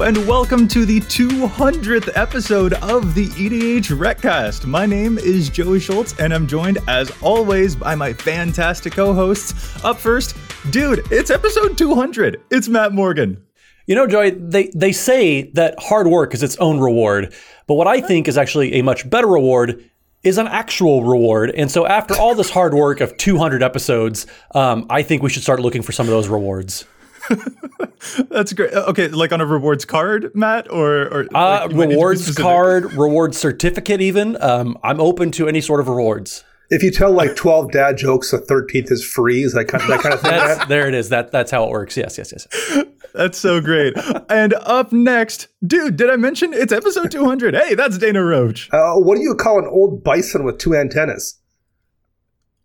And welcome to the 200th episode of the EDH Recast. My name is Joey Schultz, and I'm joined, as always, by my fantastic co hosts. Up first, dude, it's episode 200. It's Matt Morgan. You know, Joey, they, they say that hard work is its own reward, but what I think is actually a much better reward is an actual reward. And so, after all this hard work of 200 episodes, um, I think we should start looking for some of those rewards. That's great. Okay, like on a rewards card, Matt, or, or uh, like, you might need to be rewards card, reward certificate, even. Um, I'm open to any sort of rewards. If you tell like 12 dad jokes, the 13th is free. Is that kind of, that kind of thing? That's, there it is. That that's how it works. Yes, yes, yes. That's so great. and up next, dude, did I mention it's episode 200? Hey, that's Dana Roach. Uh, what do you call an old bison with two antennas?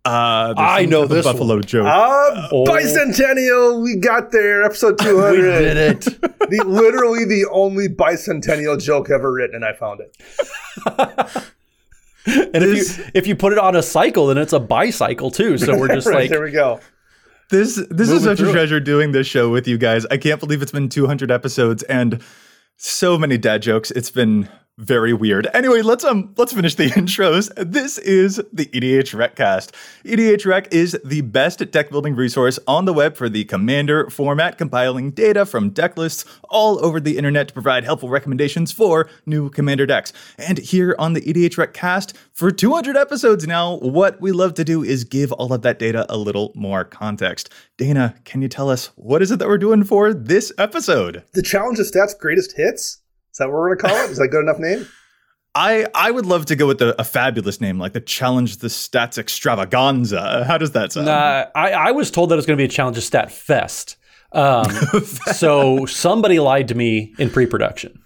Uh, I know type of this buffalo one. joke. Ah, Oh. bicentennial. We got there. Episode 200. We did it. The, literally the only bicentennial joke ever written, and I found it. And if you if you put it on a cycle, then it's a bicycle too. So we're just Right, like there we go. This this is such a through it. treasure doing this show with you guys. I can't believe it's been 200 episodes and so many dad jokes. It's been very weird. Anyway, let's um let's finish the intros. This is the EDH Recast. EDH Rec is the best deck building resource on the web for the Commander format, compiling data from deck lists all over the internet to provide helpful recommendations for new Commander decks. And here on the EDH Recast, for 200 episodes now, what we love to do is give all of that data a little more context. Dana, can you tell us what is it that we're doing for this episode? The challenge of stats greatest hits. Is that what we're going to call it? Is that a good enough name? I I would love to go with a, a fabulous name like the Challenge the Stats Extravaganza. How does that sound? Nah, I, I was told that it was going to be a challenge of stat fest. Um, so somebody lied to me in pre-production.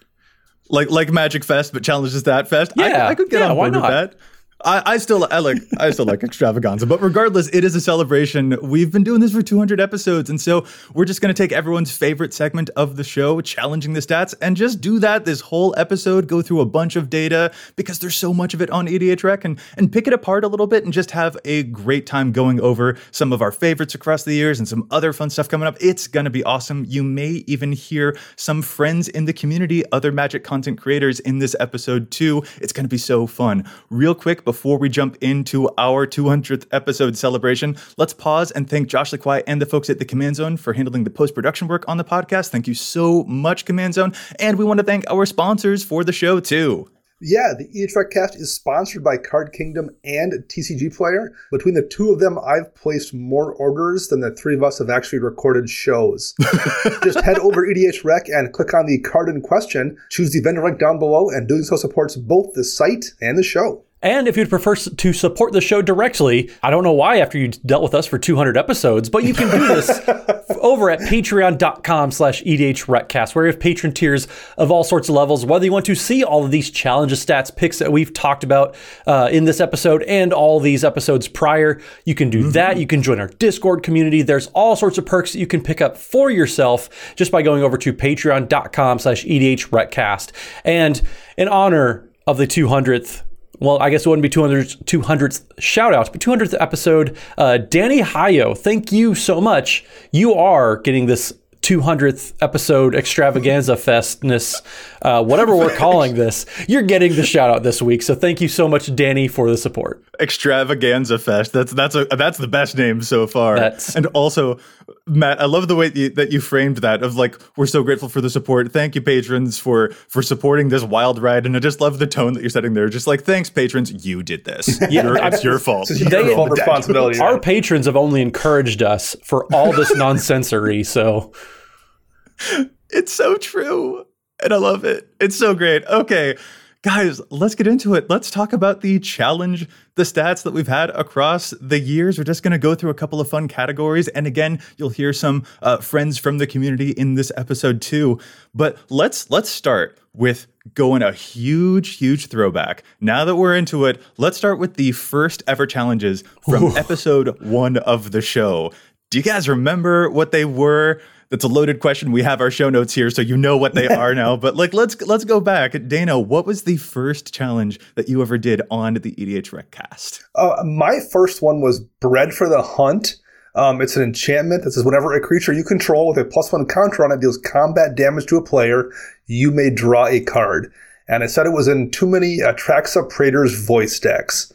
Like like Magic Fest, but Challenge the Stat Fest. I, Yeah, I could get yeah, on why board with that. I, I still I like I still like extravaganza, but regardless, it is a celebration. We've been doing this for 200 episodes, and so we're just going to take everyone's favorite segment of the show, challenging the stats, and just do that this whole episode. Go through a bunch of data because there's so much of it on EDH and and pick it apart a little bit, and just have a great time going over some of our favorites across the years and some other fun stuff coming up. It's going to be awesome. You may even hear some friends in the community, other Magic content creators in this episode too. It's going to be so fun. Real quick, before we jump into our 200th episode celebration, let's pause and thank Josh Lee Kwai and the folks at the Command Zone for handling the post production work on the podcast. Thank you so much, Command Zone. And we want to thank our sponsors for the show too. Yeah, the EDH Recast is sponsored by Card Kingdom and TCG Player. Between the two of them, I've placed more orders than the three of us have actually recorded shows. Just head over EDH Rec and click on the card in question, choose the vendor link down below, and doing so supports both the site and the show. And if you'd prefer to support the show directly, I don't know why after you dealt with us for 200 episodes, but you can do this over at patreon.com slash E edhrecast, where we have patron tiers of all sorts of levels. Whether you want to see all of these challenges stats picks that we've talked about uh, in this episode and all these episodes prior, you can do that. You can join our Discord community. There's all sorts of perks that you can pick up for yourself just by going over to patreon.com slash E edhrecast. And in honor of the 200th well, I guess it wouldn't be 200th, 200th shout outs, but 200th episode. Uh, Danny Hayo, thank you so much. You are getting this 200th episode extravaganza festness, uh, whatever we're calling this. You're getting the shout out this week. So thank you so much, Danny, for the support. Extravaganza Fest. That's that's a that's the best name so far. That's- and also, Matt, I love the way you, that you framed that of like we're so grateful for the support. Thank you, patrons, for for supporting this wild ride. And I just love the tone that you're setting there. Just like thanks, patrons, you did this. Yeah, You're- it's your fault. It's your They- full responsibility. Our patrons have only encouraged us for all this nonsensory. So It's so true. And I love it. It's so great. Okay. Guys, let's get into it. Let's talk about the challenge, the stats that we've had across the years. We're just going to go through a couple of fun categories. And again, you'll hear some uh, friends from the community in this episode too. But let's let's start with going a huge, huge throwback. Now that we're into it, let's start with the first ever challenges from episode one of the show. Do you guys remember what they were? That's a loaded question. We have our show notes here, so you know what they are now. But like, let's let's go back. Dana, what was the first challenge that you ever did on the EDH Recast? Uh, my first one was Bred for the Hunt. Um, it's an enchantment that says whenever a creature you control with a plus one counter on it deals combat damage to a player, you may draw a card. And I said it was in too many Atraxa Praetor's voice decks.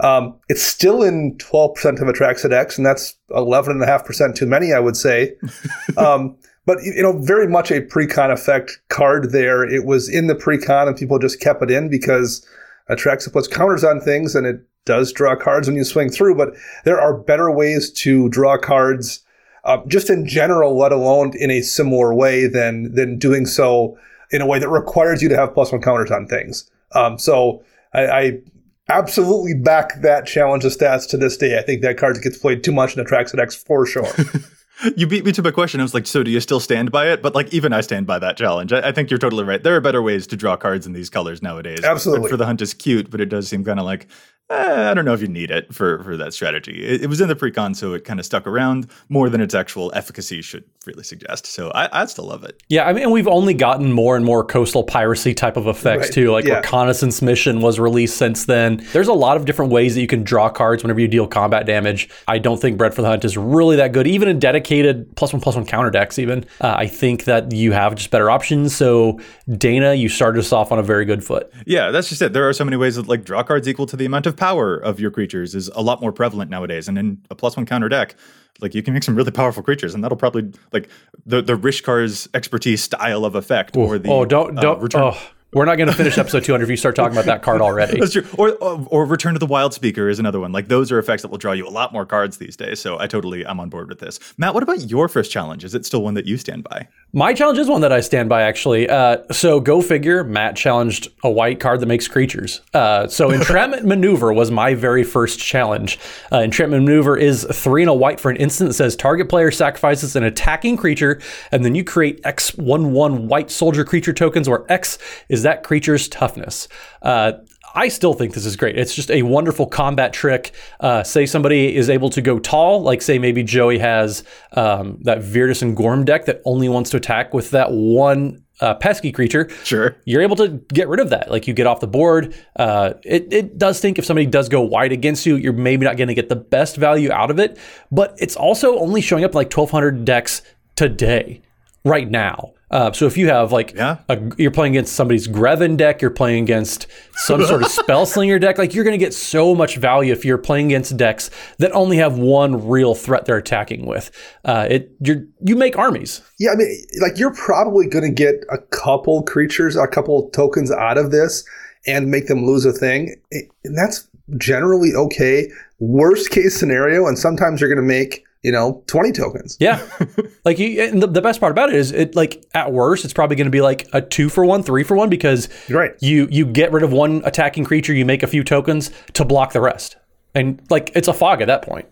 Um, it's still in 12% of Atraxa decks, and that's 11.5% too many, I would say. um, but, you know, very much a pre-con effect card there. It was in the pre-con, and people just kept it in because Atraxa puts counters on things, and it does draw cards when you swing through. But there are better ways to draw cards, uh, just in general, let alone in a similar way than than doing so in a way that requires you to have plus one counters on things. Um, so I, I absolutely back that challenge of stats to this day. I think that card gets played too much in Atraxa X for sure. You beat me to my question. I was like, so do you still stand by it? But like, even I stand by that challenge. I, I think you're totally right. There are better ways to draw cards in these colors nowadays. Absolutely. Bred for the hunt is cute, but it does seem kind of like, eh, I don't know if you need it for for that strategy. It, it was in the precon, so it kind of stuck around more than its actual efficacy should really suggest. So I, I still love it. Yeah, I mean, we've only gotten more and more coastal piracy type of effects Right, too. Like yeah. reconnaissance mission was released since then. There's a lot of different ways that you can draw cards whenever you deal combat damage. I don't think Bred for the Hunt is really that good, even in dedicated plus one plus one counter decks. Even uh, I think that you have just better options. So Dana, you started us off on a very good foot. Yeah, that's just it. There are so many ways that like draw cards equal to the amount of power of your creatures is a lot more prevalent nowadays. And in a plus one counter deck, like you can make some really powerful creatures, and that'll probably like the the Rishkar's expertise style of effect or the oh, don't uh, don't. return. oh, we're not going to finish episode 200 if you start talking about that card already. That's true. Or, or or Return of the Wildspeaker is another one. Like those are effects that will draw you a lot more cards these days. So I totally I'm on board with this. Matt, what about your first challenge? Is it still one that you stand by? My challenge is one that I stand by, actually. Uh, so go figure, Matt challenged a white card that makes creatures. Uh, so Entrapment Maneuver was my very first challenge. Uh, Entrapment Maneuver is three and a white for an instant that says target player sacrifices an attacking creature, and then you create X one one white soldier creature tokens, where X is that creature's toughness. Uh, I still think this is great. It's just a wonderful combat trick. Uh, say somebody is able to go tall, like say maybe Joey has um, that Virtus and Gorm deck that only wants to attack with that one uh, pesky creature. Sure. You're able to get rid of that. Like you get off the board. Uh, it, it does think if somebody does go wide against you, you're maybe not going to get the best value out of it. But it's also only showing up like 1,200 decks today, right now. Uh, so if you have like Yeah. a, you're playing against somebody's Greven deck, you're playing against some sort of spell slinger deck, like you're going to get so much value if you're playing against decks that only have one real threat they're attacking with. Uh, it you you make armies. Yeah, I mean, like you're probably going to get a couple creatures, a couple tokens out of this, and make them lose a thing, and that's generally okay. Worst case scenario, and sometimes you're going to make you know twenty tokens. Yeah, like you, and the, the best part about it is it like at worst it's probably going to be like a two for one, three for one because Right. you you get rid of one attacking creature, you make a few tokens to block the rest, and like it's a fog at that point.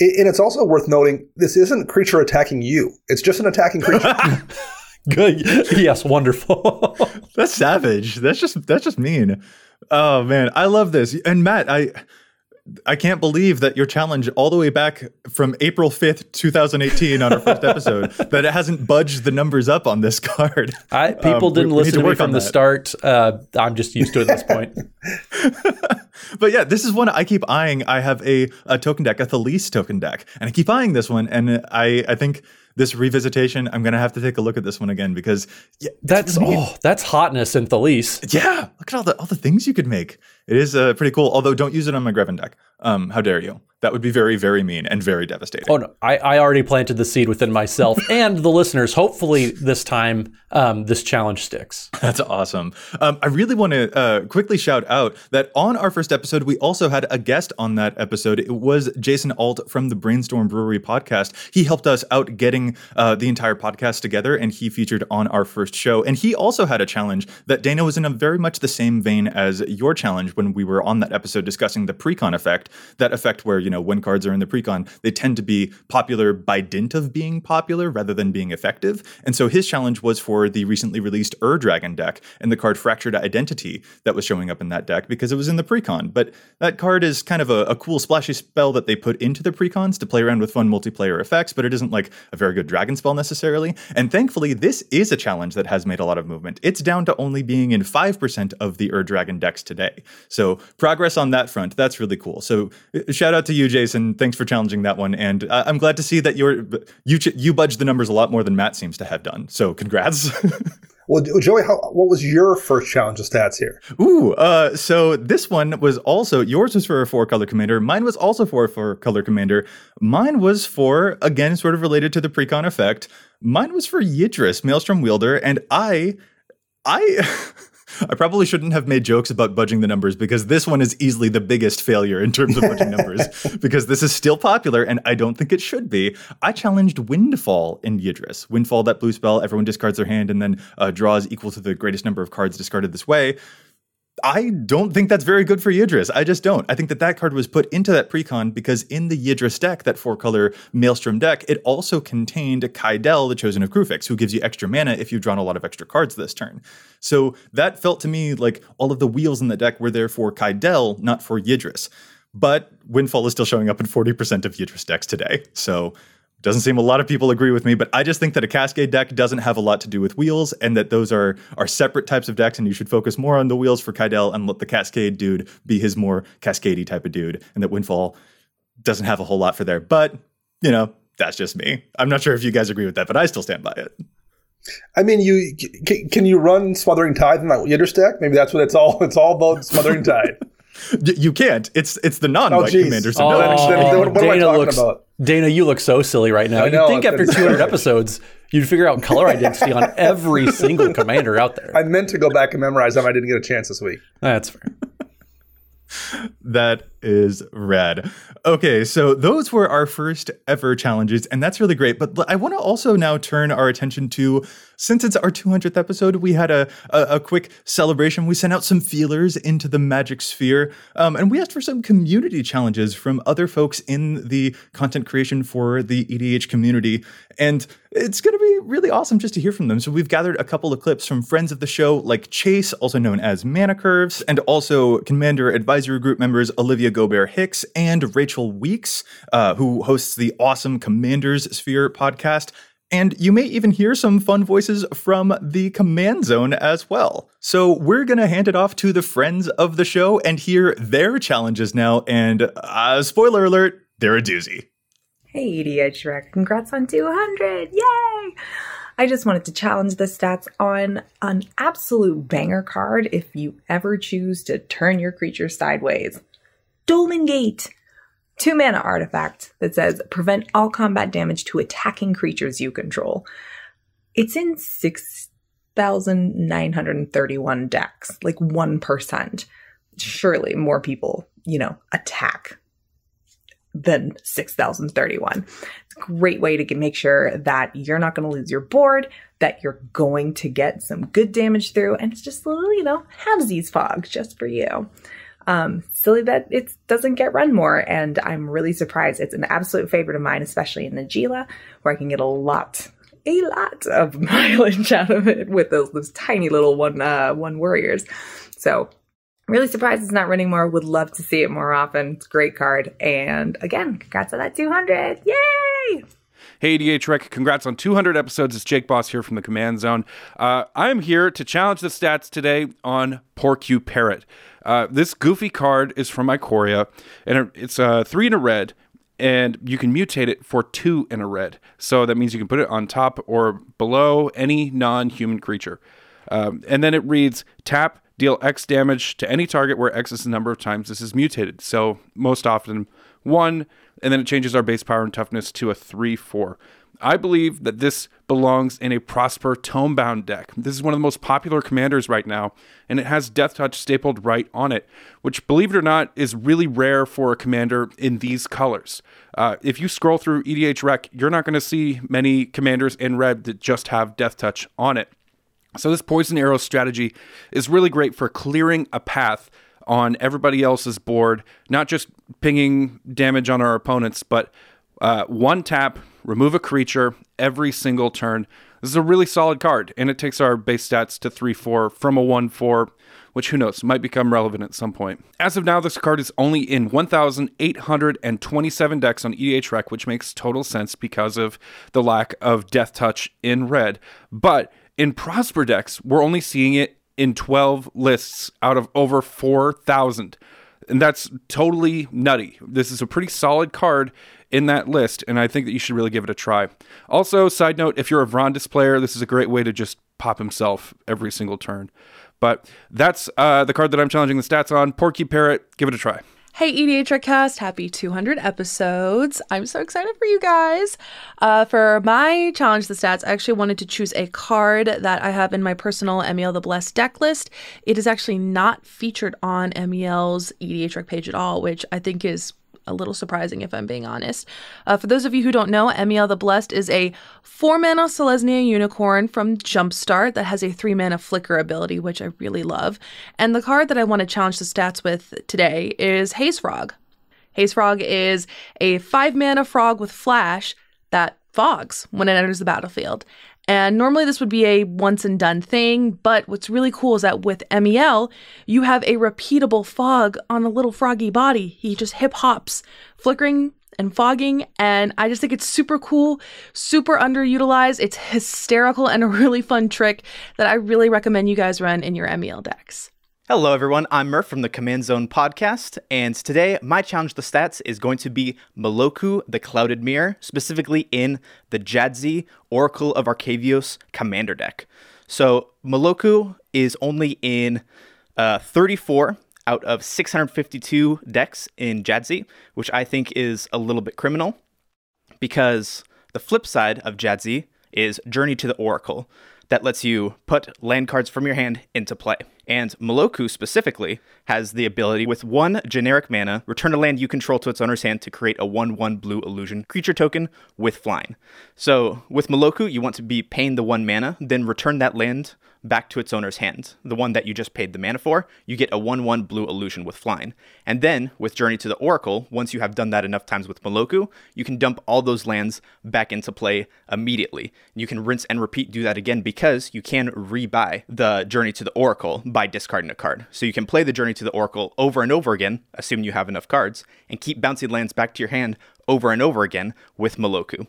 I- And it's also worth noting this isn't creature attacking you; it's just an attacking creature. Good, yes, wonderful. That's savage. That's just that's just mean. Oh man, I love this. And Matt, I I can't believe that your challenge all the way back from April 5th, 2018 on our first episode that it hasn't budged the numbers up on this card. I, people Um, didn't we- we listen to to me from the start. Uh, I'm just used to it at this point. But yeah, this is one I keep eyeing. I have a, a token deck, a Thalisse token deck, and I keep eyeing this one. And I, I think this revisitation, I'm going to have to take a look at this one again because yeah, That's oh, that's hotness in Thalisse. Yeah, look at all the all the things you could make. It is uh, pretty cool. Although, don't use it on my Greven deck. Um, how dare you? That would be very, very mean and very devastating. Oh no, I, I already planted the seed within myself and the listeners. Hopefully, this time um, this challenge sticks. That's awesome. Um, I really want to uh, quickly shout out that on our first episode, we also had a guest on that episode. It was Jason Alt from the Brainstorm Brewery podcast. He helped us out getting uh, the entire podcast together, and he featured on our first show. And he also had a challenge that Dana was in a very much the same vein as your challenge when we were on that episode discussing the precon effect. That effect where you know when cards are in the precon, they tend to be popular by dint of being popular rather than being effective. And so his challenge was for the recently released Ur Dragon deck and the card Fractured Identity that was showing up in that deck because it was in the precon. But that card is kind of a, a cool splashy spell that they put into the precons to play around with fun multiplayer effects, but it isn't like a very good dragon spell necessarily. And thankfully, this is a challenge that has made a lot of movement. It's down to only being in 5% of the Ur Dragon decks today. So progress on that front. That's really cool. So uh, shout out to you, Jason. Thanks for challenging that one. And uh, I'm glad to see that you're you ch- you budged the numbers a lot more than Matt seems to have done. So congrats. Well, Joey, how, what was your first challenge of stats here? Ooh, uh, so this one was also yours was for a four color commander. Mine was also for a four color commander. Mine was for again, sort of related to the precon effect. Mine was for Yidris, Maelstrom Wielder, and I, I. I probably shouldn't have made jokes about budging the numbers because this one is easily the biggest failure in terms of budging numbers because this is still popular and I don't think it should be. I challenged Windfall in Yidris. Windfall, that blue spell, everyone discards their hand and then uh, draws equal to the greatest number of cards discarded this way. I don't think that's very good for Yidris. I just don't. I think that that card was put into that precon because in the Yidris deck, that four color Maelstrom deck, it also contained Kydele, the Chosen of Kruphix, who gives you extra mana if you've drawn a lot of extra cards this turn. So that felt to me like all of the wheels in the deck were there for Kydele, not for Yidris. But Windfall is still showing up in 40% of Yidris decks today. So doesn't seem a lot of people agree with me, but I just think that a Cascade deck doesn't have a lot to do with wheels, and that those are are separate types of decks, and you should focus more on the wheels for Kydele and let the Cascade dude be his more Cascadey type of dude, and that Windfall doesn't have a whole lot for there. But you know, that's just me. I'm not sure if you guys agree with that, but I still stand by it. I mean, you can, can you run Smothering Tithe in that Yidris stack? Maybe that's what it's all. It's all about Smothering Tithe. You can't. It's it's the non-white oh, geez. commander. So Oh, no, then- then what- what am I talking looks, about? Dana, you look so silly right now. I know, You'd think after it's- 200 episodes, you'd figure out color identity on every single commander out there. I meant to go back and memorize them. I didn't get a chance this week. That's fair. That is rad. Okay, so those were our first ever challenges, and that's really great. But I want to also now turn our attention to since it's our 200th episode, we had a, a, a quick celebration. We sent out some feelers into the magic sphere, um, and we asked for some community challenges from other folks in the content creation for the EDH community. And it's going to be really awesome just to hear from them. So we've gathered a couple of clips from friends of the show, like Chase, also known as Mana Curves, and also Commander Advisory Group members Olivia Gobert Hicks and Rachel Weeks, uh, who hosts the awesome Commanders Sphere podcast. And you may even hear some fun voices from the command zone as well. So we're going to hand it off to the friends of the show and hear their challenges now. And uh, spoiler alert, they're a doozy. Hey, EDH Rec, congrats on 200! Yay! I just wanted to challenge the stats on an absolute banger card if you ever choose to turn your creature sideways. Dolmen Gate! Two mana artifact that says prevent all combat damage to attacking creatures you control. It's in 6,931 decks, like 1%. Surely more people, you know, attack than 6031. It's a great way to make sure that you're not going to lose your board, that you're going to get some good damage through, and it's just a little, you know, halvesies fog just for you. Um, silly that it doesn't get run more, and I'm really surprised. It's an absolute favorite of mine, especially in Najeela, where I can get a lot, a lot of mileage out of it with those, those tiny little one uh, one warriors. So really surprised it's not running more. Would love to see it more often. It's a great card. And again, congrats on that 200. Yay! Hey, DH Rec, congrats on 200 episodes. It's Jake Boss here from the Command Zone. Uh, I'm here to challenge the stats today on Porcuparrot. Uh, this goofy card is from Ikoria, and it's uh, three in a red, and you can mutate it for two in a red. So that means you can put it on top or below any non human creature. Um, and then it reads tap, Deal X damage to any target where X is the number of times this is mutated. So most often one, and then it changes our base power and toughness to a 3 4. I believe that this belongs in a Prosper Tomebound deck. This is one of the most popular commanders right now, and it has Death Touch stapled right on it, which, believe it or not, is really rare for a commander in these colors. Uh, if you scroll through EDH Rec, you're not going to see many commanders in red that just have Death Touch on it. So, this Poison Arrow strategy is really great for clearing a path on everybody else's board, not just pinging damage on our opponents, but uh, one tap, remove a creature every single turn. This is a really solid card, and it takes our base stats to 3 4 from a 1 4, which who knows, might become relevant at some point. As of now, this card is only in 1,827 decks on EDH Rec, which makes total sense because of the lack of Death Touch in red. But in Prosper decks, we're only seeing it in 12 lists out of over 4,000. And that's totally nutty. This is a pretty solid card in that list, and I think that you should really give it a try. Also, side note, if you're a Vrondiss player, this is a great way to just pop himself every single turn. But that's uh, the card that I'm challenging the stats on. Porcuparrot, give it a try. Hey, EDH Cast, happy 200 episodes. I'm so excited for you guys. Uh, for my challenge the stats, I actually wanted to choose a card that I have in my personal Emiel the Blessed deck list. It is actually not featured on Emiel's EDH Rec page at all, which I think is a little surprising if I'm being honest. Uh, for those of you who don't know, Emiel the Blessed is a four mana Selesnya unicorn from Jumpstart that has a three mana flicker ability, which I really love. And the card that I want to challenge the stats with today is Haze Frog. Haze Frog is a five mana frog with flash that fogs when it enters the battlefield. And normally this would be a once and done thing, but what's really cool is that with Emiel, you have a repeatable fog on a little froggy body. He just hip hops, flickering and fogging, and I just think it's super cool, super underutilized. It's hysterical and a really fun trick that I really recommend you guys run in your Emiel decks. Hello, everyone. I'm Murph from the Command Zone podcast, and today my challenge the stats is going to be Meloku the Clouded Mirror, specifically in the Jadzi Oracle of Arcavios commander deck. So, Meloku is only in uh, 34 out of 652 decks in Jadzi, which I think is a little bit criminal because the flip side of Jadzi is Journey to the Oracle that lets you put land cards from your hand into play. And Meloku specifically has the ability with one generic mana, return a land you control to its owner's hand to create a 1 1 blue illusion creature token with flying. So with Meloku, you want to be paying the one mana, then return that land back to its owner's hand, the one that you just paid the mana for, you get a 1 1 blue illusion with flying. And then, with Journey to the Oracle, once you have done that enough times with Meloku, you can dump all those lands back into play immediately. You can rinse and repeat, do that again because you can rebuy the Journey to the Oracle by discarding a card. So you can play the Journey to the Oracle over and over again, assuming you have enough cards, and keep bouncing lands back to your hand over and over again with Meloku.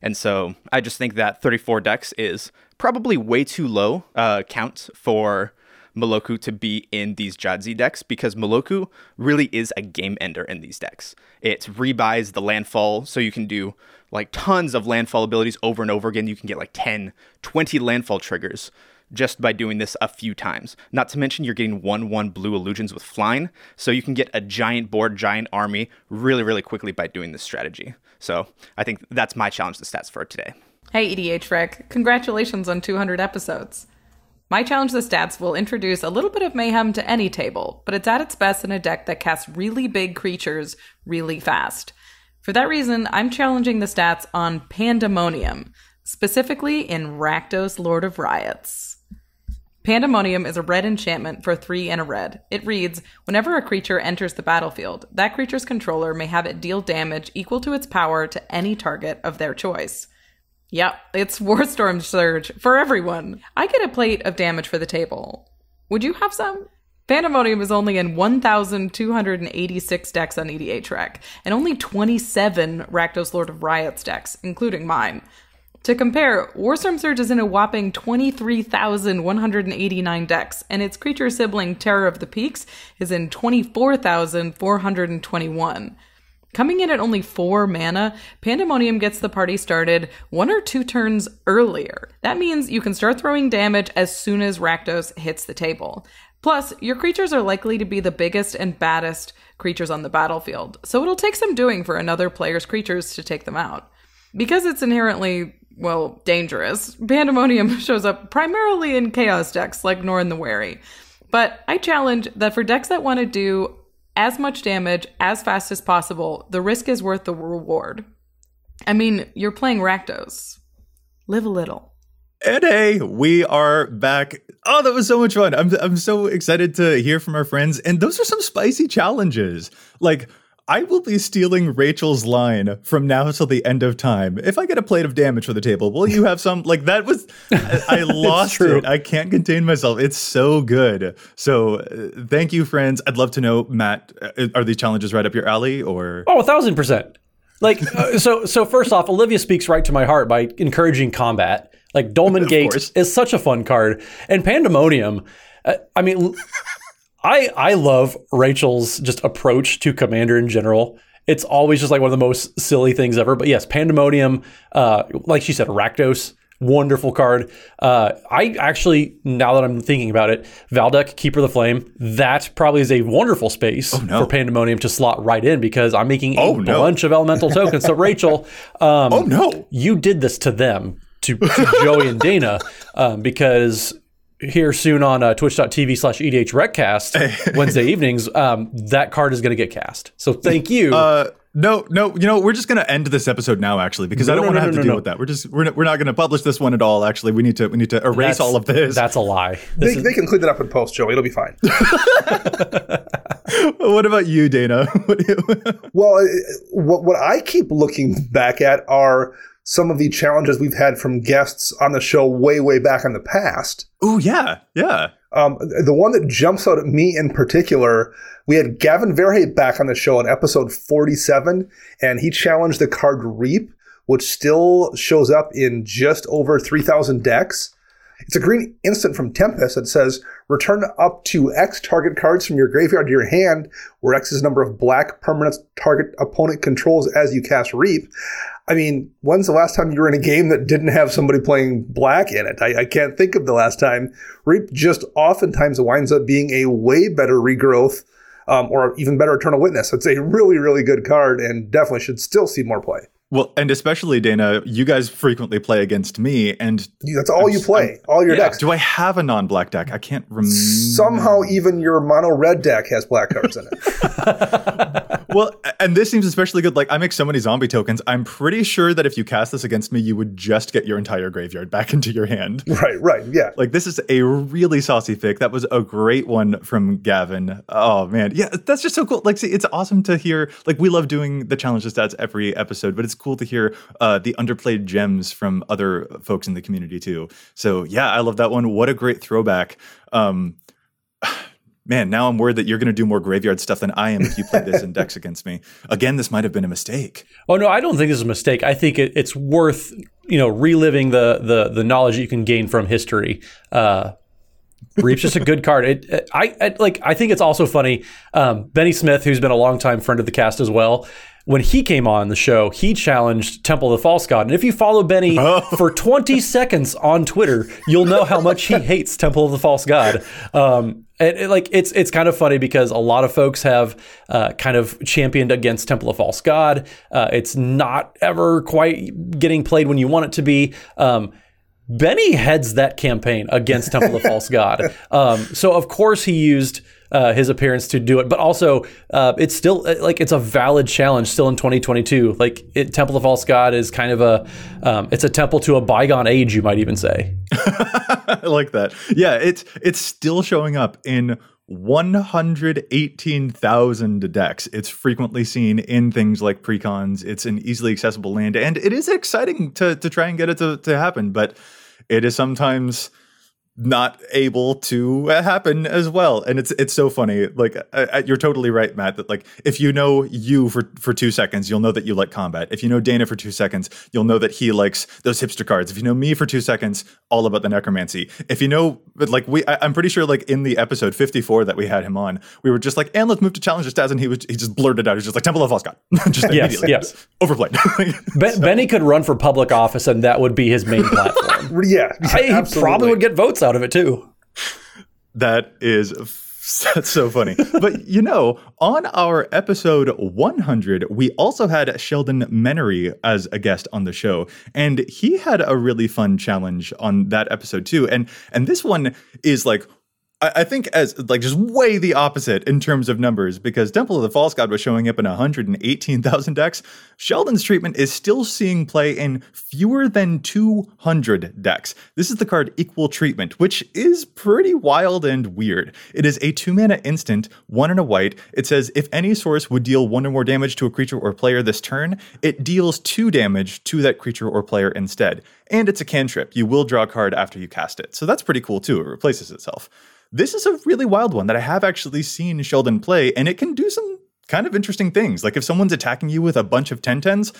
And so I just think that 34 decks is probably way too low uh, count for Meloku to be in these Jadzi decks because Meloku really is a game ender in these decks. It rebuys the landfall, so you can do like tons of landfall abilities over and over again. You can get like 10, 20 landfall triggers just by doing this a few times. Not to mention, you're getting 1 1 blue illusions with flying, so you can get a giant board, giant army really, really quickly by doing this strategy. So I think that's my challenge to stats for today. Hey, EDH Rec, congratulations on 200 episodes. My Challenge the Stats will introduce a little bit of mayhem to any table, but it's at its best in a deck that casts really big creatures really fast. For that reason, I'm challenging the stats on Pandemonium, specifically in Rakdos Lord of Riots. Pandemonium is a red enchantment for three and a red. It reads Whenever a creature enters the battlefield, that creature's controller may have it deal damage equal to its power to any target of their choice. Yep, it's Warstorm Surge for everyone. I get a plate of damage for the table. Would you have some? Pandemonium is only in 1,286 decks on EDH Rec, and only 27 Rakdos Lord of Riots decks, including mine. To compare, Warstorm Surge is in a whopping 23,189 decks, and its creature sibling Terror of the Peaks is in 24,421. Coming in at only 4 mana, Pandemonium gets the party started one or two turns earlier. That means you can start throwing damage as soon as Rakdos hits the table. Plus, your creatures are likely to be the biggest and baddest creatures on the battlefield, so it'll take some doing for another player's creatures to take them out. Because it's inherently, well, dangerous, Pandemonium shows up primarily in chaos decks like Norin the Wary. But I challenge that for decks that want to do as much damage as fast as possible, the risk is worth the reward. I mean, you're playing Rakdos. Live a little. And hey, we are back. Oh, that was so much fun. I'm I'm so excited to hear from our friends. And those are some spicy challenges. Like I will be stealing Rachel's line from now till the end of time. If I get a plate of damage for the table, will you have some? Like that was, I, I lost it. I can't contain myself. It's so good. So uh, thank you, friends. I'd love to know, Matt, uh, are these challenges right up your alley or? Oh, a thousand percent. Like uh, so. So first off, Olivia speaks right to my heart by encouraging combat. Like Dolmen Gate is such a fun card, and Pandemonium. Uh, I mean, I I love Rachel's just approach to Commander in general. It's always just like one of the most silly things ever. But yes, Pandemonium, uh, like she said, Rakdos, wonderful card. Uh, I actually, now that I'm thinking about it, Valduk, Keeper of the Flame, that probably is a wonderful space for Pandemonium to slot right in because I'm making a Oh, no. bunch of elemental tokens. So Rachel, um, Oh, no. you did this to them, to, to Joey and Dana, um, because here soon on uh, twitch.tv slash EDH Recast, Wednesday evenings, um, that card is going to get cast. So thank you. Uh, no, no, you know, we're just gonna end this episode now, actually, because No, I don't no, want to no, have no, to no, deal no. with that. We're just we're not, we're not gonna publish this one at all. Actually, we need to we need to erase That's- all of this. That's a lie. They, is- they can clean that up in post, Joey. It'll be fine. what about you, Dana? What Well, uh, what what I keep looking back at are some of the challenges we've had from guests on the show way way back in the past. oh yeah, yeah. Um, the one that jumps out at me in particular, we had Gavin Verhey back on the show in episode 47, and he challenged the card Reap, which still shows up in just over 3,000 decks. It's a green instant from Tempest that says return up to X target cards from your graveyard to your hand, where X is the number of black permanents target opponent controls as you cast Reap. I mean, when's the last time you were in a game that didn't have somebody playing black in it? I, I can't think of the last time. Reap just oftentimes winds up being a way better regrowth um, or even better Eternal Witness. It's a really, really good card and definitely should still see more play. Well, and especially Dana, you guys frequently play against me, and That's all you play, all your yeah, decks. Do I have a non-black deck? I can't remember. Somehow, even your mono red deck has black cards in it. well, and this seems especially good. Like I make so many zombie tokens. I'm pretty sure that if you cast this against me, you would just get your entire graveyard back into your hand. right, right, yeah. Like this is a really saucy pick. That was a great one from Gavin. Oh man, yeah, that's just so cool. Like, see, it's awesome to hear. Like, we love doing the challenge stats every episode, but it's cool to hear uh, the underplayed gems from other folks in the community too. So yeah, I love that one. What a great throwback. Um, man, now I'm worried that you're going to do more graveyard stuff than I am if you play this in decks against me. Again, this might have been a mistake. Oh no, I don't think this is a mistake. I think it, it's worth you know reliving the the the knowledge that you can gain from history. Uh, Reap's just a good card. It, it- I, I like. I think it's also funny. Um, Benny Smith, who's been a longtime friend of the cast as well, when he came on the show, he challenged Temple of the False God. And if you follow Benny for 20 seconds on Twitter, you'll know how much he hates Temple of the False God. Um, and it, like it's it's kind of funny because a lot of folks have uh, kind of championed against Temple of False God. Uh, it's not ever quite getting played when you want it to be. Um, Benny heads that campaign against Temple of False God. Um, so of course he used uh, his appearance to do it, but also uh, it's still uh, like it's a valid challenge still in 2022. Like it, Temple of False God is kind of a um, it's a temple to a bygone age, you might even say. I like that. Yeah, it's it's still showing up in 118,000 decks. It's frequently seen in things like precons. It's an easily accessible land, and it is exciting to to try and get it to, to happen, but it is sometimes not able to happen as well. And it's it's so funny. Like uh, uh, you're totally right matt that like if you know you for for two seconds you'll know that you like combat. If you know dana for two seconds you'll know that he likes those hipster cards. If you know me for two seconds all about the necromancy. If you know but like we I, i'm pretty sure like in the episode 54 that we had him on we were just like and let's move to challenger stats and he was he just blurted out. He's just like temple of false god just Yes, immediately. yes. overplayed. Ben, Benny could run for public office, and that would be his main platform. Yeah, I, he probably would get votes out of it too. That is that's so funny. but you know, on our episode 100, we also had Sheldon Menery as a guest on the show, and he had a really fun challenge on that episode too. And and this one is like I think as like just way the opposite in terms of numbers because Temple of the False God was showing up in 118,000 decks. Sheldon's treatment is still seeing play in fewer than 200 decks. This is the card Equal Treatment, which is pretty wild and weird. It is a two mana instant, one and a white. It says if any source would deal one or more damage to a creature or player this turn, it deals two damage to that creature or player instead. And it's a cantrip. You will draw a card after you cast it. So that's pretty cool too. It replaces itself. This is a really wild one that I have actually seen Sheldon play, and it can do some kind of interesting things. Like if someone's attacking you with a bunch of 10 10s,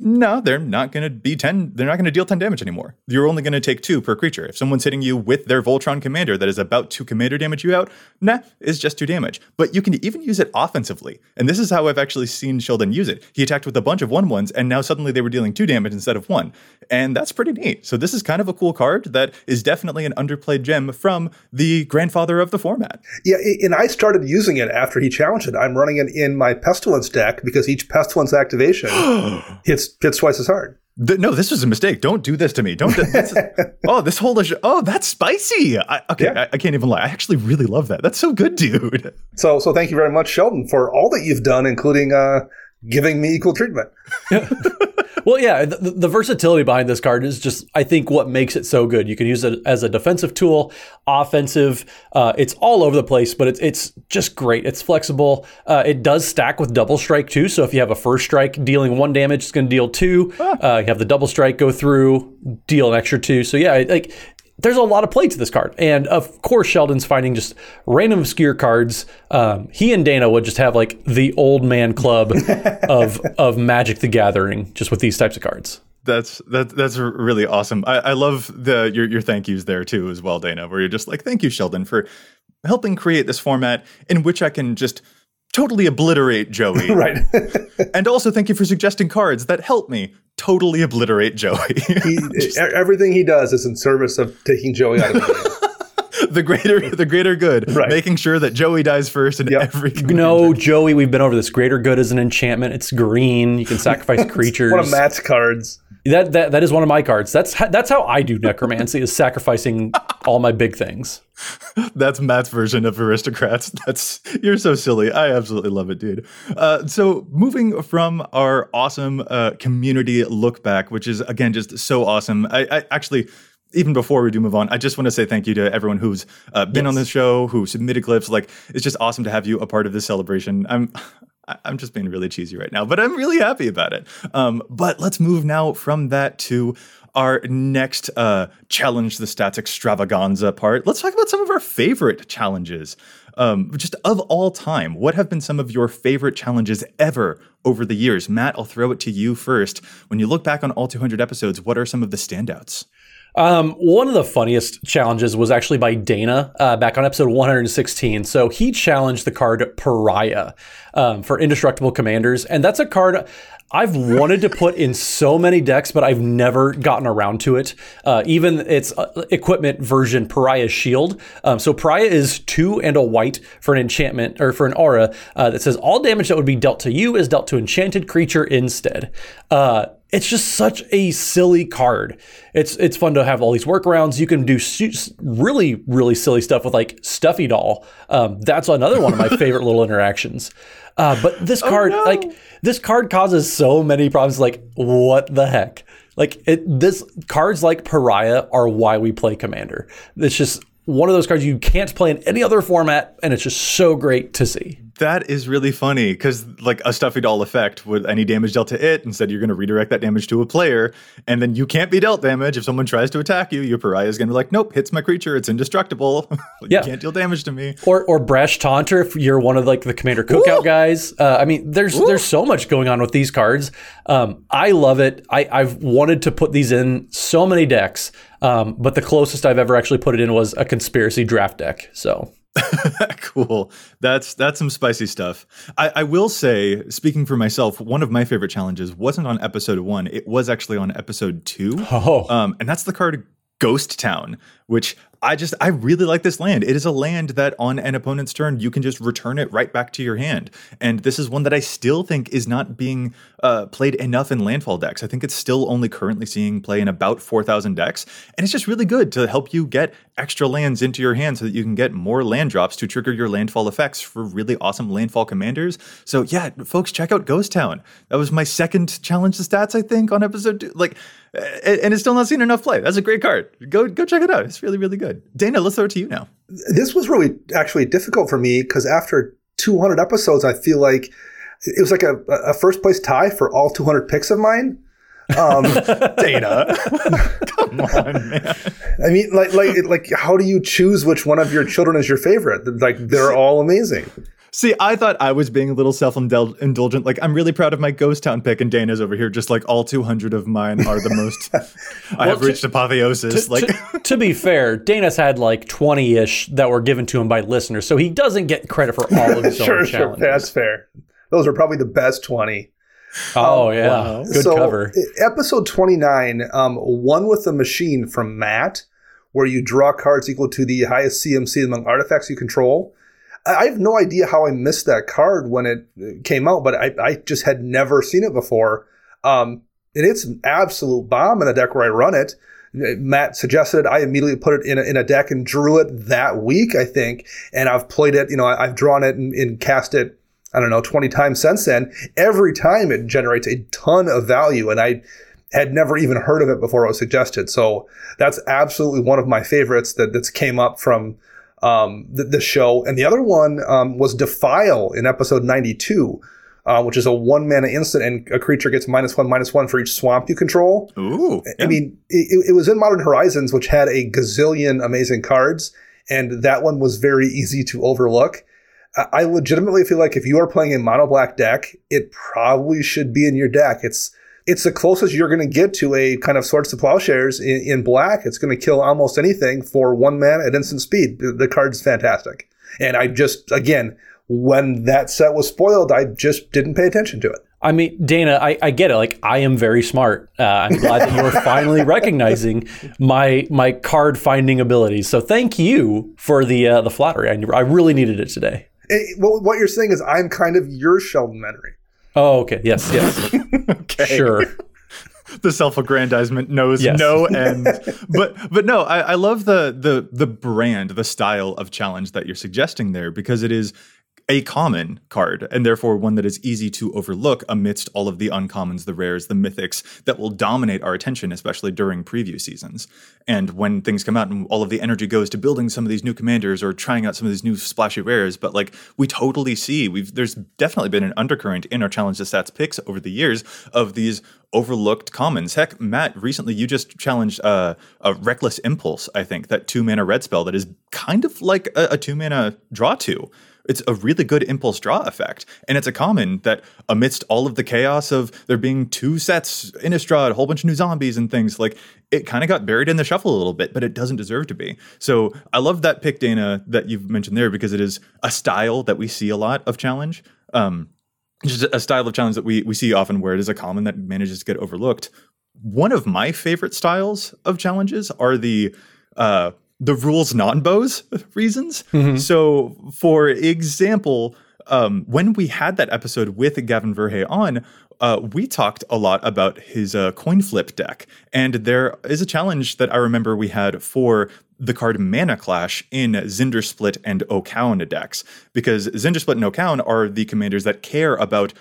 no, they're not going to be 10. They're not going to deal 10 damage anymore. You're only going to take two per creature. If someone's hitting you with their Voltron commander that is about to commander damage you out, nah, it's just two damage. But you can even use it offensively. And this is how I've actually seen Sheldon use it. He attacked with a bunch of one ones, and now suddenly they were dealing two damage instead of one. And that's pretty neat. So this is kind of a cool card that is definitely an underplayed gem from the grandfather of the format. Yeah, and I started using it after he challenged it. I'm running it in my Pestilence deck because each Pestilence activation hits hits twice as hard. The, no, this was a mistake. Don't do this to me. Don't. This is, oh, this whole oh, that's spicy. I, okay, yeah. I, I, can't even lie. I actually really love that. That's so good, dude. So, so thank you very much, Sheldon, for all that you've done, including uh, giving me equal treatment. well, yeah, the, the, versatility behind this card is just, I think, what makes it so good. You can use it as a defensive tool, offensive. Uh, it's all over the place, but it's it's just great. It's flexible. Uh, it does stack with double strike too. So if you have a first strike dealing one damage, it's going to deal two. Ah. Uh, you have the double strike go through, deal an extra two. So yeah, like there's a lot of play to this card. And of course, Sheldon's finding just random obscure cards. Um, he and Dana would just have like the old man club of of Magic the Gathering just with these types of cards. That's that, that's really awesome. I, I love the your your thank yous there too as well, Dana, where you're just like, thank you, Sheldon, for helping create this format in which I can just totally obliterate Joey. right. and also thank you for suggesting cards that help me totally obliterate Joey. he, Just, everything he does is in service of taking Joey out of the game. the greater the greater good, right. making sure that Joey dies first in yep. every. No, Joey, we've been over this. Greater good is an enchantment. It's green. You can sacrifice creatures. one of Matt's cards. That, that that is one of my cards. That's that's how I do necromancy is sacrificing all my big things. That's Matt's version of aristocrats. That's you're so silly. I absolutely love it, dude. Uh, so moving from our awesome uh, community look back, which is again just so awesome. I, I actually even before we do move on, I just want to say thank you to everyone who's uh, been yes. on this show, who submitted clips. Like, it's just awesome to have you a part of this celebration. I'm, I'm just being really cheesy right now, but I'm really happy about it. Um, but let's move now from that to our next uh, challenge the stats extravaganza part. Let's talk about some of our favorite challenges. Um, just of all time, what have been some of your favorite challenges ever over the years? Matt, I'll throw it to you first. When you look back on all 200 episodes, what are some of the standouts? Um, one of the funniest challenges was actually by Dana uh, back on episode 116. So he challenged the card Pariah um, for Indestructible Commanders, and that's a card I've wanted to put in so many decks, but I've never gotten around to it. Uh, even its uh, equipment version, Pariah Shield. Um, so Pariah is two and a white for an enchantment or for an aura uh, that says all damage that would be dealt to you is dealt to enchanted creature instead. It's just such a silly card. It's it's fun to have all these workarounds. You can do really really silly stuff with like Stuffy Doll. Um, that's another one of my favorite little interactions. Uh, but this oh, card, oh, no. like this card, causes so many problems. Like what the heck? Like it, this cards like Pariah are why we play Commander. It's just one of those cards you can't play in any other format, and it's just so great to see. That is really funny because, like, a stuffy doll effect with any damage dealt to it, instead you're going to redirect that damage to a player, and then you can't be dealt damage. If someone tries to attack you, your pariah is going to be like, nope, hits my creature, it's indestructible. you yeah. can't deal damage to me. Or, or brash taunter if you're one of like the commander cookout Ooh. guys. Uh, I mean, there's Ooh. there's so much going on with these cards. Um, I love it. I, I've wanted to put these in so many decks, um, but the closest I've ever actually put it in was a conspiracy draft deck. So cool. That's that's some spicy stuff. I, I, will say, speaking for myself, one of my favorite challenges wasn't on episode one. It was actually on episode two. Oh. Um, and that's the card Ghost Town, which I just I really like this land. It is a land that on an opponent's turn you can just return it right back to your hand, and this is one that I still think is not being uh, played enough in landfall decks. I think it's still only currently seeing play in about four thousand decks, and it's just really good to help you get extra lands into your hand so that you can get more land drops to trigger your landfall effects for really awesome landfall commanders. So yeah, folks, check out Ghost Town. That was my second challenge the stats I think on episode two. Like and it's still not seen enough play. That's a great card. Go go check it out. It's really really good. Dana, let's throw it to you now. This was really actually difficult for me because after 200 episodes, I feel like it was like a, a first place tie for all 200 picks of mine. Um, Dana, come on, man. I mean, like like like how do you choose which one of your children is your favorite? Like they're all amazing. See, I thought I was being a little self-indulgent. Like, I'm really proud of my Ghost Town pick, and Dana's over here, just like all 200 of mine are the most. I well, have reached to, apotheosis. To, like, to, to, be fair, Dana's had like 20-ish that were given to him by listeners, so he doesn't get credit for all of his sure, own sure, challenges. That's fair. Those are probably the best 20. Oh um, yeah, wow. good so, cover. Episode 29, um, one with the machine from Matt, where you draw cards equal to the highest CMC among artifacts you control. I have no idea how I missed that card when it came out, but I, I just had never seen it before. Um, and it's an absolute bomb in the deck where I run it. Matt suggested I immediately put it in a, in a deck and drew it that week, I think. And I've played it, you know, I, have drawn it and, and cast it, I don't know, 20 times since then. Every time it generates a ton of value. And I had never even heard of it before it was suggested. So that's absolutely one of my favorites that that's came up from um, the, the, show. And the other one um, was Defile in episode 92, uh, which is a one mana instant and a creature gets minus one, minus one for each swamp you control. Ooh. Yeah. I mean, it, it, was in Modern Horizons, which had a gazillion amazing cards, and that one was very easy to overlook. I legitimately feel like if you are playing a mono black deck, it probably should be in your deck. It's it's the closest you're going to get to a kind of swords to plowshares in, in black. It's going to kill almost anything for one man at instant speed. The, the card's fantastic. And I just, again, when that set was spoiled, I just didn't pay attention to it. I mean, Dana, I, I get it. Like, I am very smart. Uh, I'm glad that you're finally recognizing my my card finding abilities. So, thank you for the uh, the flattery. I, I really needed it today. well, what you're saying is, I'm kind of your Sheldon Menery. Oh, okay. Yes, yes. okay. Sure. the self-aggrandizement knows yes. no end. but but no, I, I love the the the brand, the style of challenge that you're suggesting there because it is a common card, and therefore one that is easy to overlook amidst all of the uncommons, the rares, the mythics that will dominate our attention, especially during preview seasons. And when things come out and all of the energy goes to building some of these new commanders or trying out some of these new splashy rares, but like we totally see, we've there's definitely been an undercurrent in our challenge to stats picks over the years of these overlooked commons. Heck, Matt, recently you just challenged uh, a reckless impulse, I think, that two mana red spell that is kind of like a, a two mana draw two it's a really good impulse draw effect. And it's a common that amidst all of the chaos of there being two sets, Innistrad, a whole bunch of new zombies and things, like it kind of got buried in the shuffle a little bit, but it doesn't deserve to be. So I love that pick, Dana, that you've mentioned there because it is a style that we see a lot of challenge. Um, just a style of challenge that we we see often where it is a common that manages to get overlooked. One of my favorite styles of challenges are the uh, the rules non-bows reasons. Mm-hmm. So, for example, um, when we had that episode with Gavin Verhey on, uh, we talked a lot about his uh, coin flip deck, and there is a challenge that I remember we had for the card Mana Clash in Zndrsplt and Okaun decks, because Zndrsplt and Okaun are the commanders that care about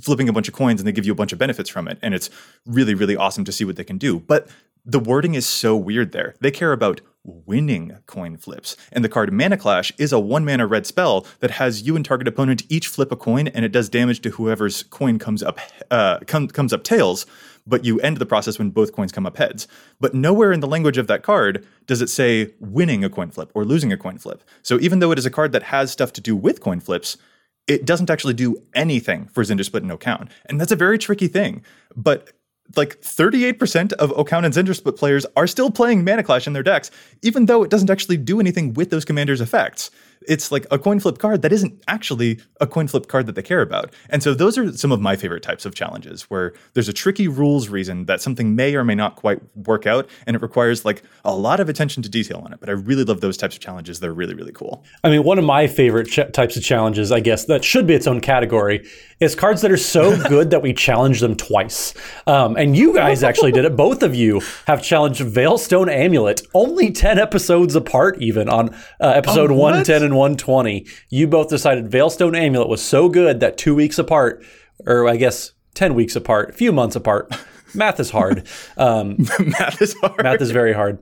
flipping a bunch of coins and they give you a bunch of benefits from it, and it's really really awesome to see what they can do. But the wording is so weird there. They care about winning coin flips. And the card Mana Clash is a one mana red spell that has you and target opponent each flip a coin, and it does damage to whoever's coin comes up uh, com- comes up tails. But you end the process when both coins come up heads. But nowhere in the language of that card does it say winning a coin flip or losing a coin flip. So even though it is a card that has stuff to do with coin flips, it doesn't actually do anything for Zndrsplt and Okaun. And that's a very tricky thing. But like 38% of Okaun and Zndrsplt players are still playing Mana Clash in their decks, even though it doesn't actually do anything with those commanders' effects. It's like a coin flip card that isn't actually a coin flip card that they care about. And so those are some of my favorite types of challenges where there's a tricky rules reason that something may or may not quite work out and it requires like a lot of attention to detail on it. But I really love those types of challenges. They're really, really cool. I mean, one of my favorite ch- types of challenges, I guess, that should be its own category is cards that are so good that we challenge them twice. Um, and you guys actually did it. Both of you have challenged Veilstone Amulet, only 10 episodes apart, even on uh, episode Oh, 110 and 120. You both decided Veilstone Amulet was so good that two weeks apart, or I guess 10 weeks apart, a few months apart. Math is hard. Um, math is hard. Math is very hard.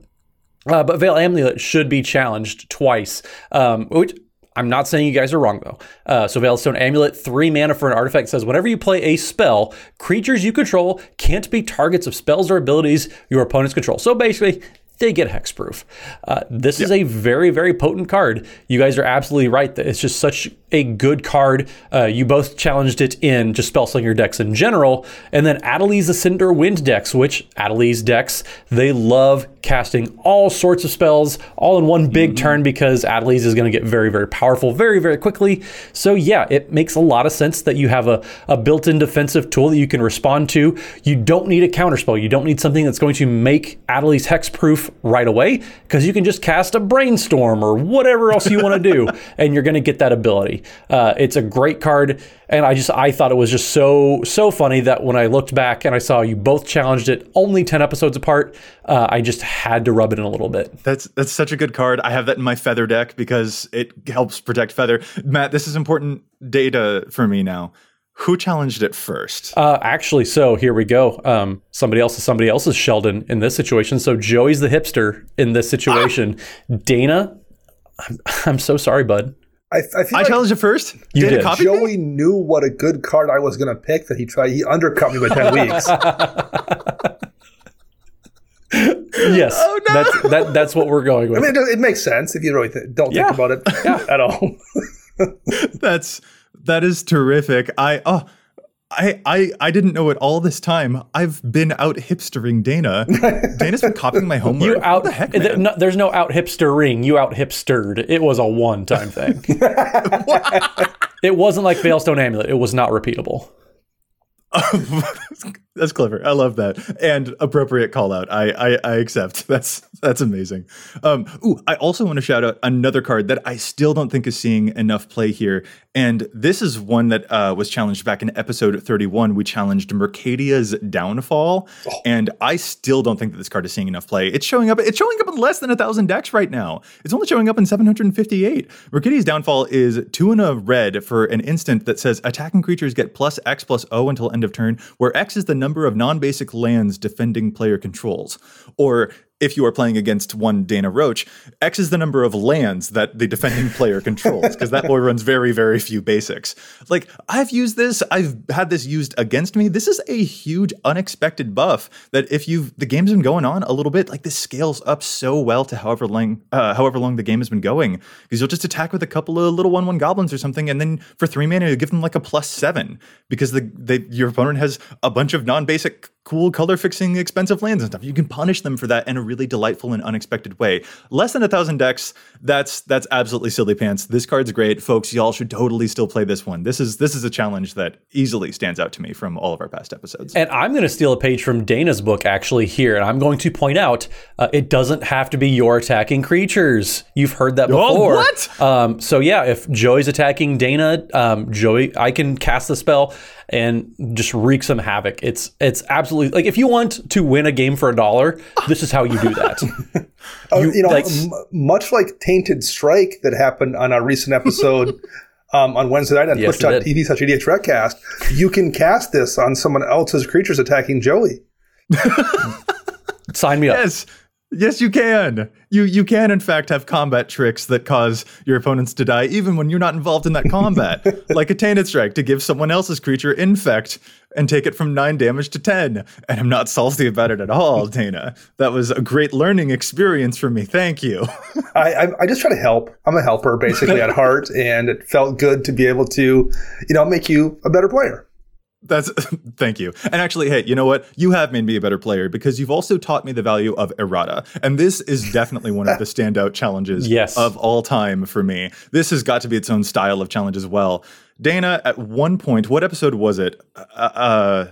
Uh, but Veil Amulet should be challenged twice. Um, which I'm not saying you guys are wrong though. Uh, so Veilstone Amulet, three mana for an artifact says whenever you play a spell, creatures you control can't be targets of spells or abilities your opponents control. So basically, they get hexproof. Uh, this is a very, very potent card. You guys are absolutely right that it's just such a good card. Uh, you both challenged it in just Spellslinger decks in general, and then Adeliz the Cinder Wind decks, which Adeliz decks, they love casting all sorts of spells all in one big turn because Adeliz is going to get very, very powerful very, very quickly. So yeah, it makes a lot of sense that you have a, a built-in defensive tool that you can respond to. You don't need a counterspell. You don't need something that's going to make Adeliz hexproof right away because you can just cast a brainstorm or whatever else you want to do, and you're going to get that ability. Uh, it's a great card, and I just I thought it was just so so funny that when I looked back and I saw you both challenged it only ten episodes apart, uh, I just had to rub it in a little bit. That's that's such a good card. I have that in my feather deck because it helps protect feather. Matt, this is important data for me now. Who challenged it first? Uh, actually, so here we go. Um, somebody else is somebody else's Sheldon in this situation. So Joey's the hipster in this situation. Dana, I'm, I'm so sorry, bud. I, I feel I like challenged it first. You Dana did. copied me? Joey knew what a good card I was going to pick that he tried. He undercut me by 10 weeks. Yes, Oh, no. that's that, that's what we're going with. I with. mean, it, it makes sense if you really th- don't Yeah. think about it at all. That's that is terrific. I oh I I I didn't know it all this time. I've been out hipstering Dana. Dana's been copying my homework. you out What the heck, th- no, there's no out hipstering. You out hipstered. It was a one time thing. it wasn't like Veilstone Amulet. It was not repeatable. that's clever. I love that and appropriate call out. I, I I accept. That's that's amazing. Um, ooh, I also want to shout out another card that I still don't think is seeing enough play here, and this is one that uh, was challenged back in episode thirty-one. We challenged Mercadia's Downfall, and I still don't think that this card is seeing enough play. It's showing up. It's showing up in less than a thousand decks right now. It's only showing up in seven hundred and fifty-eight. Mercadia's Downfall is two and a red for an instant that says attacking creatures get plus X plus O until end of turn, where X is the number of non-basic lands defending player controls. Or if you are playing against one Dana Roach, X is the number of lands that the defending player controls, because that boy runs very, very few basics. Like, I've used this, I've had this used against me. This is a huge unexpected buff that if you've the game's been going on a little bit, like this scales up so well to however long uh, however long the game has been going. Because you'll just attack with a couple of little one one goblins or something, and then for three mana you give them like a plus seven because the, the your opponent has a bunch of non-basic cool color fixing expensive lands and stuff. You can punish them for that in a really delightful and unexpected way. Less than a thousand decks, that's that's absolutely silly pants. This card's great, folks. Y'all should totally still play this one. This is this is a challenge that easily stands out to me from all of our past episodes. And I'm going to steal a page from Dana's book actually here, and I'm going to point out uh, it doesn't have to be your attacking creatures. You've heard that Oh, before. what? Um, so yeah, if Joey's attacking Dana, um, Joey, I can cast the spell and just wreak some havoc. It's it's absolutely like if you want to win a game for a dollar, this is how you do that. Oh, you, know, like- m- much like Tainted Strike that happened on our recent episode um, on Wednesday night on Yes, it did. Twitch.tv slash EDH Recast, you can cast this on someone else's creatures attacking Joey. Sign me up. Yes. Yes, you can. You you can in fact have combat tricks that cause your opponents to die even when you're not involved in that combat. like a tainted strike to give someone else's creature infect and take it from 9 damage to 10. And I'm not salty about it at all, Dana. That was a great learning experience for me. Thank you. I, I, I just try to help. I'm a helper basically at heart, and it felt good to be able to, you know, make you a better player. That's thank you. And actually, hey, you know what? You have made me a better player because you've also taught me the value of errata. And this is definitely one of the standout challenges Yes. of all time for me. This has got to be its own style of challenge as well. Dana, at one point, what episode was it? Uh, uh,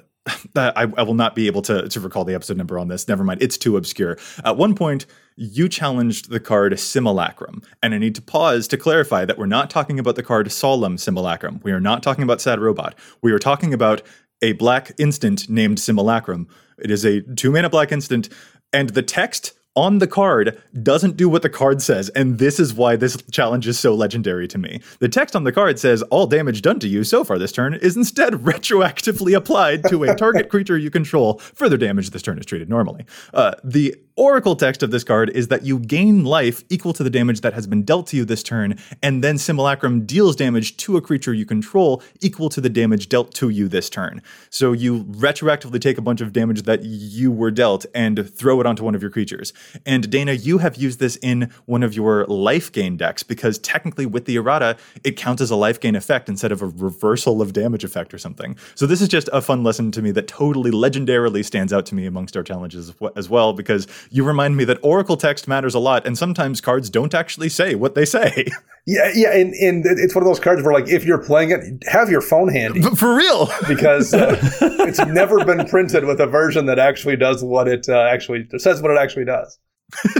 I, I will not be able to, to recall the episode number on this. Never mind. It's too obscure. At one point, you challenged the card Simulacrum. And I need to pause to clarify that we're not talking about the card Solemn Simulacrum. We are not talking about Sad Robot. We are talking about a black instant named Simulacrum. It is a two mana black instant, and the text on the card doesn't do what the card says, and this is why this challenge is so legendary to me. The text on the card says all damage done to you so far this turn is instead retroactively applied to a target creature you control. Further damage this turn is treated normally. Uh, the oracle text of this card is that you gain life equal to the damage that has been dealt to you this turn, and then Simulacrum deals damage to a creature you control equal to the damage dealt to you this turn. So you retroactively take a bunch of damage that you were dealt and throw it onto one of your creatures. And Dana, you have used this in one of your life gain decks because technically with the errata, it counts as a life gain effect instead of a reversal of damage effect or something. So this is just a fun lesson to me that totally legendarily stands out to me amongst our challenges as well because you remind me that oracle text matters a lot and sometimes cards don't actually say what they say. Yeah, yeah, and, and it's one of those cards where, like, if you're playing it, have your phone handy. For real, because uh, it's never been printed with a version that actually does what it uh, actually says what it actually does.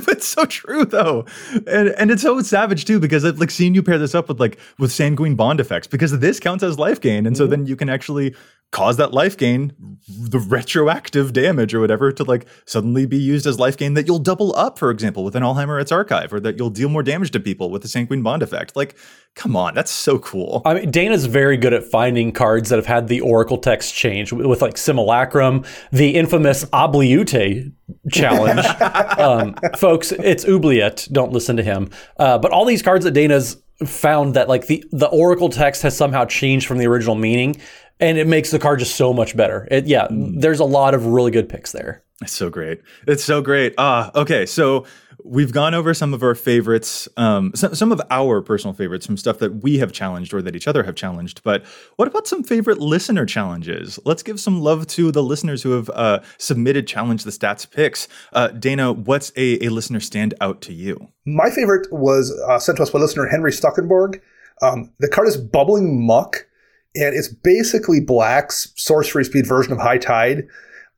it's so true though, and and it's so savage too because I've like seeing you pair this up with like with sanguine bond effects because this counts as life gain, and so then you can actually cause that life gain, the retroactive damage or whatever, to like suddenly be used as life gain that you'll double up, for example, with an Alhammarret's Archive, or that you'll deal more damage to people with the sanguine bond effect. Like, come on, that's so cool. I mean, Dana's very good at finding cards that have had the Oracle text change with, with like Simulacrum, the infamous Obliute challenge. um, folks, it's Oubliette. Don't listen to him. Uh, but all these cards that Dana's found that like the the Oracle text has somehow changed from the original meaning, and it makes the card just so much better. It, yeah, there's a lot of really good picks there. It's so great. It's so great. Ah, okay. So we've gone over some of our favorites, um, some, some of our personal favorites from stuff that we have challenged or that each other have challenged. But what about some favorite listener challenges? Let's give some love to the listeners who have uh, submitted challenge the stats picks. Uh, Dana, what's a, a listener stand out to you? My favorite was uh, sent to us by listener Henry Stuckenborg. Um, the card is Bubbling Muck, and it's basically Black's sorcery speed version of High Tide.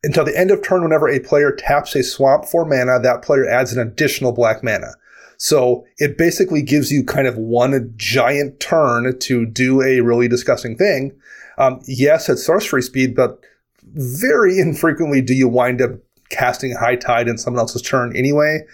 Until the end of turn, whenever a player taps a swamp for mana, that player adds an additional black mana. So it basically gives you kind of one giant turn to do a really disgusting thing. Um, yes, it's sorcery speed, but very infrequently do you wind up casting High Tide in someone else's turn anyway.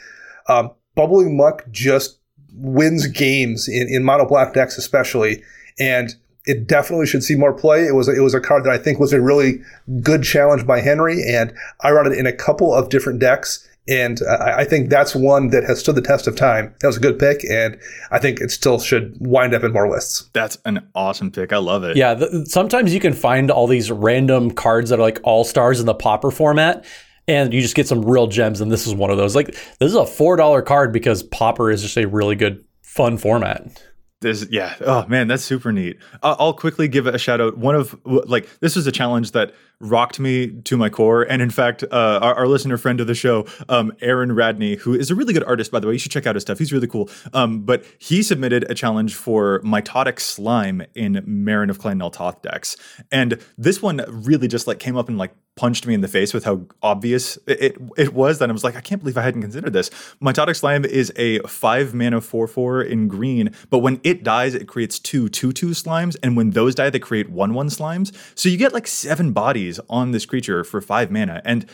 Um, Bubbling Muck just wins games in, in mono black decks, especially. And it definitely should see more play. It was a, it was a card that I think was a really good challenge by Henry, and I run it in a couple of different decks. And I, I think that's one that has stood the test of time. That was a good pick, and I think it still should wind up in more lists. That's an awesome pick. I love it. Yeah, th- sometimes you can find all these random cards that are like all stars in the Pauper format. And you just get some real gems, and this is one of those. Like, this is a four dollar card because Pauper is just a really good, fun format. This, yeah. Oh man, that's super neat. I'll quickly give a shout out. One of like this was a challenge that rocked me to my core, and in fact, uh, our, our, listener friend of the show, um, Aaron Radney, who is a really good artist by the way, you should check out his stuff. He's really cool. Um, but he submitted a challenge for mitotic slime in Meren of Clan Nel Toth decks, and this one really just like came up and like punched me in the face with how obvious it, it was that I was like, I can't believe I hadn't considered this. Mitotic Slime is a five mana 4 4 in green, but when it dies, it creates two 2 2 slimes, and when those die, they create 1 1 slimes. So you get like seven bodies on this creature for five mana. And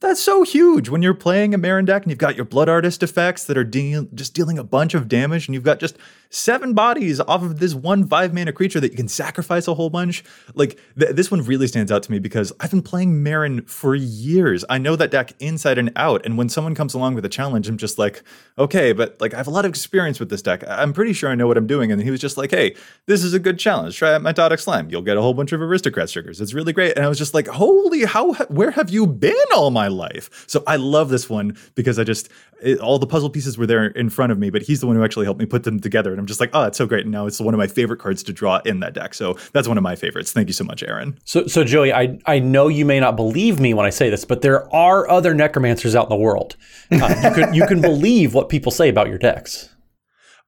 that's so huge when you're playing a Meren deck and you've got your Blood Artist effects that are just dealing a bunch of damage, and you've got just seven bodies off of this one five mana creature that you can sacrifice a whole bunch. Like th- this one really stands out to me because I've been playing Meren for years. I know that deck inside and out, and when someone comes along with a challenge, I'm just like, okay, but like I have a lot of experience with this deck. I'm pretty sure I know what I'm doing. And he was just like, hey, this is a good challenge. Try out Mitotic Slime. You'll get a whole bunch of aristocrat triggers. It's really great. And I was just like, holy, how? Where have you been all my life. So I love this one because I just it, all the puzzle pieces were there in front of me, but he's the one who actually helped me put them together, and I'm just like, oh, it's so great. And now it's one of my favorite cards to draw in that deck. So that's one of my favorites. Thank you so much, Aaron. So, so Joey, I I know you may not believe me when I say this, but there are other necromancers out in the world. Uh, you can you can believe what people say about your decks.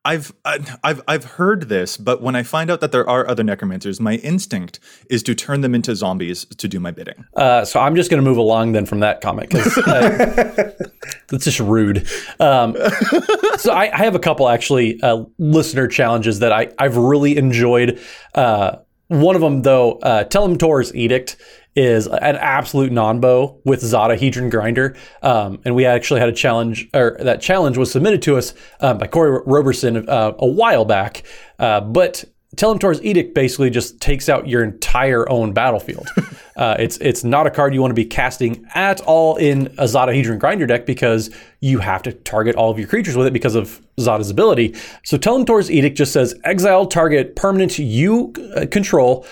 I've I've I've heard this, but when I find out that there are other necromancers, my instinct is to turn them into zombies to do my bidding. Uh, so I'm just going to move along then from that comment because uh, that's just rude. Um, so I, I, have a couple actually uh, listener challenges that I I've really enjoyed. Uh, one of them though, uh, Telim'Tor's Edict is an absolute non-bow with Zada Hedron Grinder. Um, and we actually had a challenge, or that challenge was submitted to us um, by Corey Roberson uh, a while back. Uh, but Telim'Tor's Edict basically just takes out your entire own battlefield. uh, it's it's not a card you want to be casting at all in a Zada Hedron Grinder deck because you have to target all of your creatures with it because of Zada's ability. So Telim'Tor's Edict just says exile target permanent you uh, control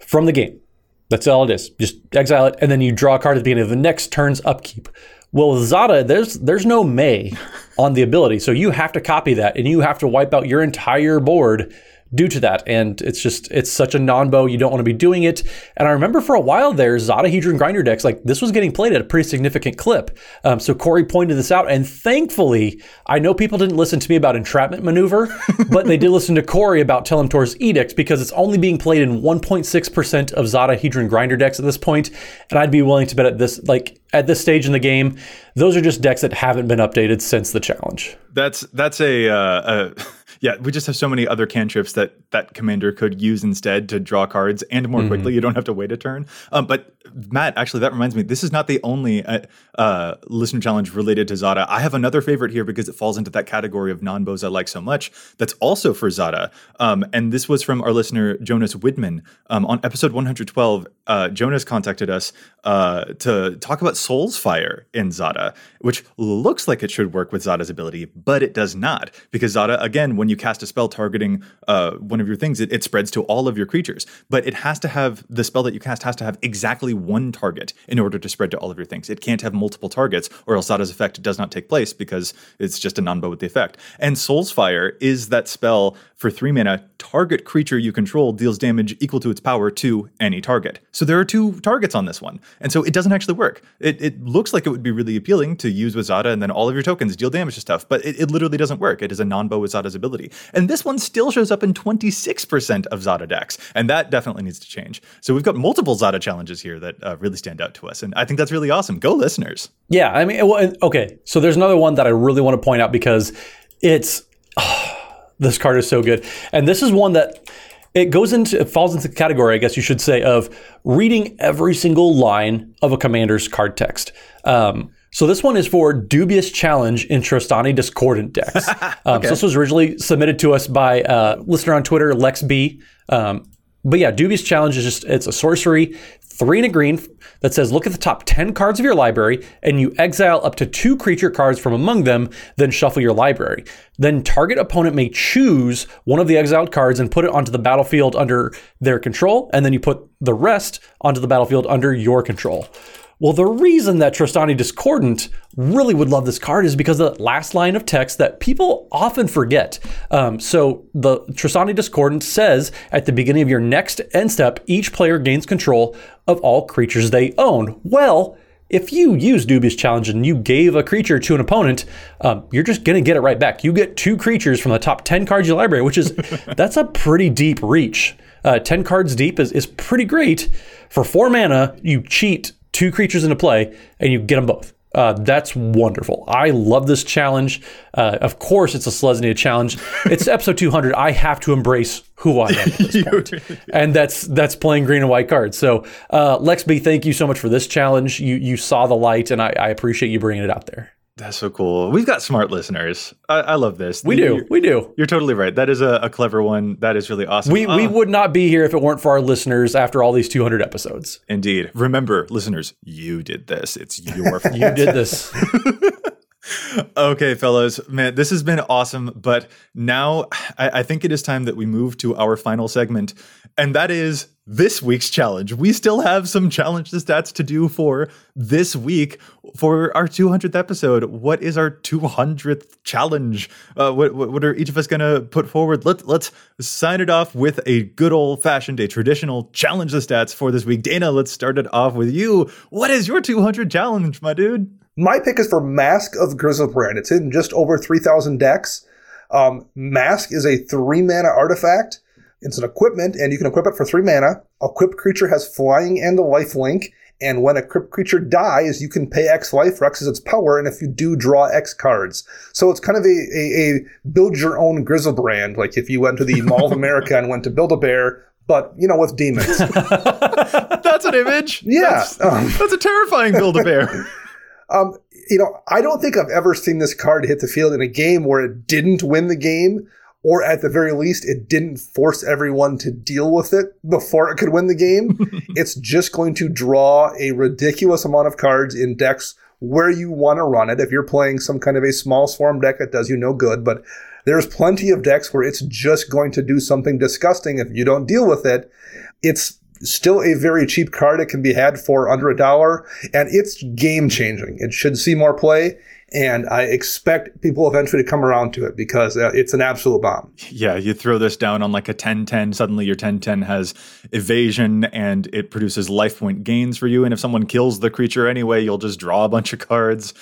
from the game. That's all it is. Just exile it, and then you draw a card at the beginning of the next turn's upkeep. Well, Zada, there's there's no May on the ability, so you have to copy that, and you have to wipe out your entire board due to that. And it's just, it's such a non bow. You don't want to be doing it. And I remember for a while there, Zada Hedron Grinder decks, like this was getting played at a pretty significant clip. Um, so Corey pointed this out. And thankfully, I know people didn't listen to me about Entrapment Maneuver, but they did listen to Corey about Telim'Tor's Edict because it's only being played in 1.6% of Zada Hedron Grinder decks at this point. And I'd be willing to bet at this, like, at this stage in the game, those are just decks that haven't been updated since the challenge. That's that's a, uh, a yeah, we just have so many other cantrips that that commander could use instead to draw cards and more mm-hmm. quickly. You don't have to wait a turn. Um, but Matt, actually, that reminds me. This is not the only uh, uh, listener challenge related to Zada. I have another favorite here because it falls into that category of non bows I like so much. That's also for Zada. Um, and this was from our listener Jonas Widman um, on episode 112. Uh, Jonas contacted us uh, to talk about Soul's Fire in Zada, which looks like it should work with Zada's ability, but it does not because Zada, again, when you cast a spell targeting uh, one of your things, it, it spreads to all of your creatures. But it has to have the spell that you cast has to have exactly one target in order to spread to all of your things. It can't have multiple targets, or else effect does not take place because it's just a non-bow with the effect. And Soul's Fire is that spell for three mana, target creature you control deals damage equal to its power to any target. So there are two targets on this one. And so it doesn't actually work. It, it looks like it would be really appealing to use with and then all of your tokens deal damage to stuff, but it, it literally doesn't work. It is a non-bow with ability. And this one still shows up in 26% of Zada decks. And that definitely needs to change. So we've got multiple Zada challenges here that uh, really stand out to us. And I think that's really awesome. Go listeners. Yeah. I mean, well, okay. So there's another one that I really want to point out because it's. Oh, this card is so good. And this is one that it goes into it falls into the category, I guess you should say, of reading every single line of a commander's card text. Um, so this one is for dubious challenge in Trostani discordant decks. Um, okay. So this was originally submitted to us by a listener on Twitter, Lex B. Um, but yeah, dubious challenge is just it's a sorcery three and a green that says look at the top 10 cards of your library and you exile up to two creature cards from among them, then shuffle your library. Then target opponent may choose one of the exiled cards and put it onto the battlefield under their control, and then you put the rest onto the battlefield under your control. Well, the reason that Trostani Discordant really would love this card is because of the last line of text that people often forget. Um, so the Trostani Discordant says at the beginning of your next end step, each player gains control of all creatures they own. Well, if you use Dubious Challenge and you gave a creature to an opponent, um, you're just going to get it right back. You get two creatures from the top 10 cards of your library, which is, that's a pretty deep reach. Uh, 10 cards deep is, is pretty great. For four mana, you cheat two creatures into play and you get them both. Uh, that's wonderful. I love this challenge. Uh, of course, it's a Selesnya challenge. It's episode 200. I have to embrace who I am at this point, and that's that's playing green and white cards. So, uh, Lex B, thank you so much for this challenge. You you saw the light, and I, I appreciate you bringing it out there. That's so cool. We've got smart listeners. I, I love this. We do. We do. You're totally right. That is a, a, clever one. That is really awesome. We, we ah. would not be here if it weren't for our listeners after all these 200 episodes. Indeed. Remember, listeners, you did this. It's your fault. you did this. okay, fellows, man, this has been awesome. But now I, I think it is time that we move to our final segment, and that is this week's challenge. We still have some challenge the stats to do for this week for our 200th episode. What is our 200th challenge? Uh, what, what are each of us going to put forward? Let's let's sign it off with a good old fashioned, a traditional challenge the stats for this week. Dana, let's start it off with you. What is your 200 challenge, my dude? My pick is for Mask of Griselbrand. It's in just over 3,000 decks. Um, Mask is a three mana artifact. It's an equipment, and you can equip it for three mana. Equipped creature has flying and a life link. And when a equipped creature dies, you can pay X life for X is its power, and if you do, draw X cards. So it's kind of a, a, a build your own Griselbrand. Like if you went to the Mall of America and went to Build a Bear, but you know, with demons. That's an image. Yeah. That's, Um, that's a terrifying build a bear. Um, you know, I don't think I've ever seen this card hit the field in a game where it didn't win the game, or at the very least, it didn't force everyone to deal with it before it could win the game. it's just going to draw a ridiculous amount of cards in decks where you want to run it. If you're playing some kind of a small swarm deck, it does you no good, but there's plenty of decks where it's just going to do something disgusting if you don't deal with it. It's still a very cheap card. It can be had for under a dollar, and it's game changing. It should see more play, and I expect people eventually to come around to it because uh, it's an absolute bomb. Yeah, you throw this down on like a 10-10, suddenly your 10-10 has evasion and it produces life point gains for you. And if someone kills the creature anyway, you'll just draw a bunch of cards.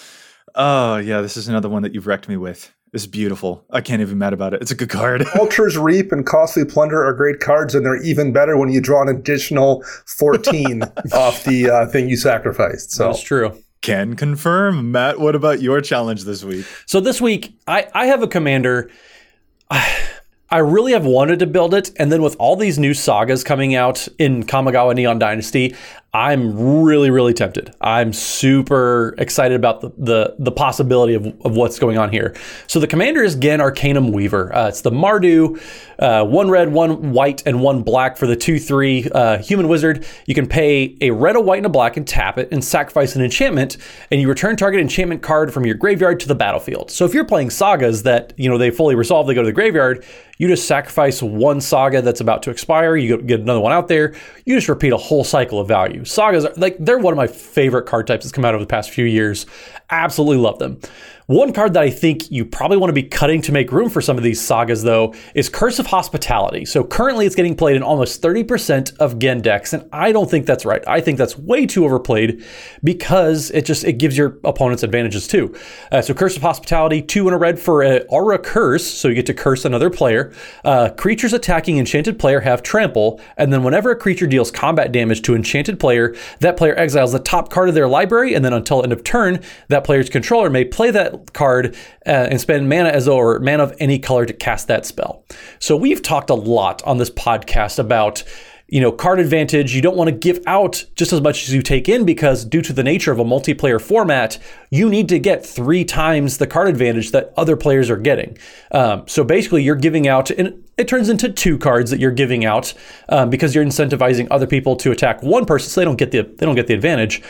Oh yeah, this is another one that you've wrecked me with. It's beautiful. I can't even be mad about it. It's a good card. Altar's Reap and Costly Plunder are great cards, and they're even better when you draw an additional 14 off the uh, thing you sacrificed. So That's true. Can confirm. Matt, what about your challenge this week? So this week, I, I have a commander. I really have wanted to build it, and then with all these new sagas coming out in Kamigawa Neon Dynasty, I'm really, really tempted. I'm super excited about the the, the possibility of, of what's going on here. So the commander is Ghen Arcanum Weaver. Uh, it's the Mardu, uh, one red, one white, and one black for the two three uh, human wizard. You can pay a red, a white, and a black, and tap it, and sacrifice an enchantment, and you return target enchantment card from your graveyard to the battlefield. So if you're playing sagas that you know they fully resolve, they go to the graveyard. You just sacrifice one saga that's about to expire. You get another one out there. You just repeat a whole cycle of value. Sagas, are, like they're one of my favorite card types that's come out over the past few years. Absolutely love them. One card that I think you probably want to be cutting to make room for some of these sagas, though, is Curse of Hospitality. So currently it's getting played in almost 30% of Ghen decks, and I don't think that's right. I think that's way too overplayed because it just it gives your opponents advantages too. Uh, so Curse of Hospitality, two in a red for a Aura Curse, so you get to curse another player. Uh, creatures attacking enchanted player have trample, and then whenever a creature deals combat damage to enchanted player, that player exiles the top card of their library, and then until end of turn, that player's controller may play that card uh, and spend mana as though or mana of any color to cast that spell. So we've talked a lot on this podcast about you know, card advantage, you don't want to give out just as much as you take in because due to the nature of a multiplayer format, you need to get three times the card advantage that other players are getting. Um, so basically, you're giving out, and it turns into two cards that you're giving out um, because you're incentivizing other people to attack one person, so they don't get the they don't get the advantage.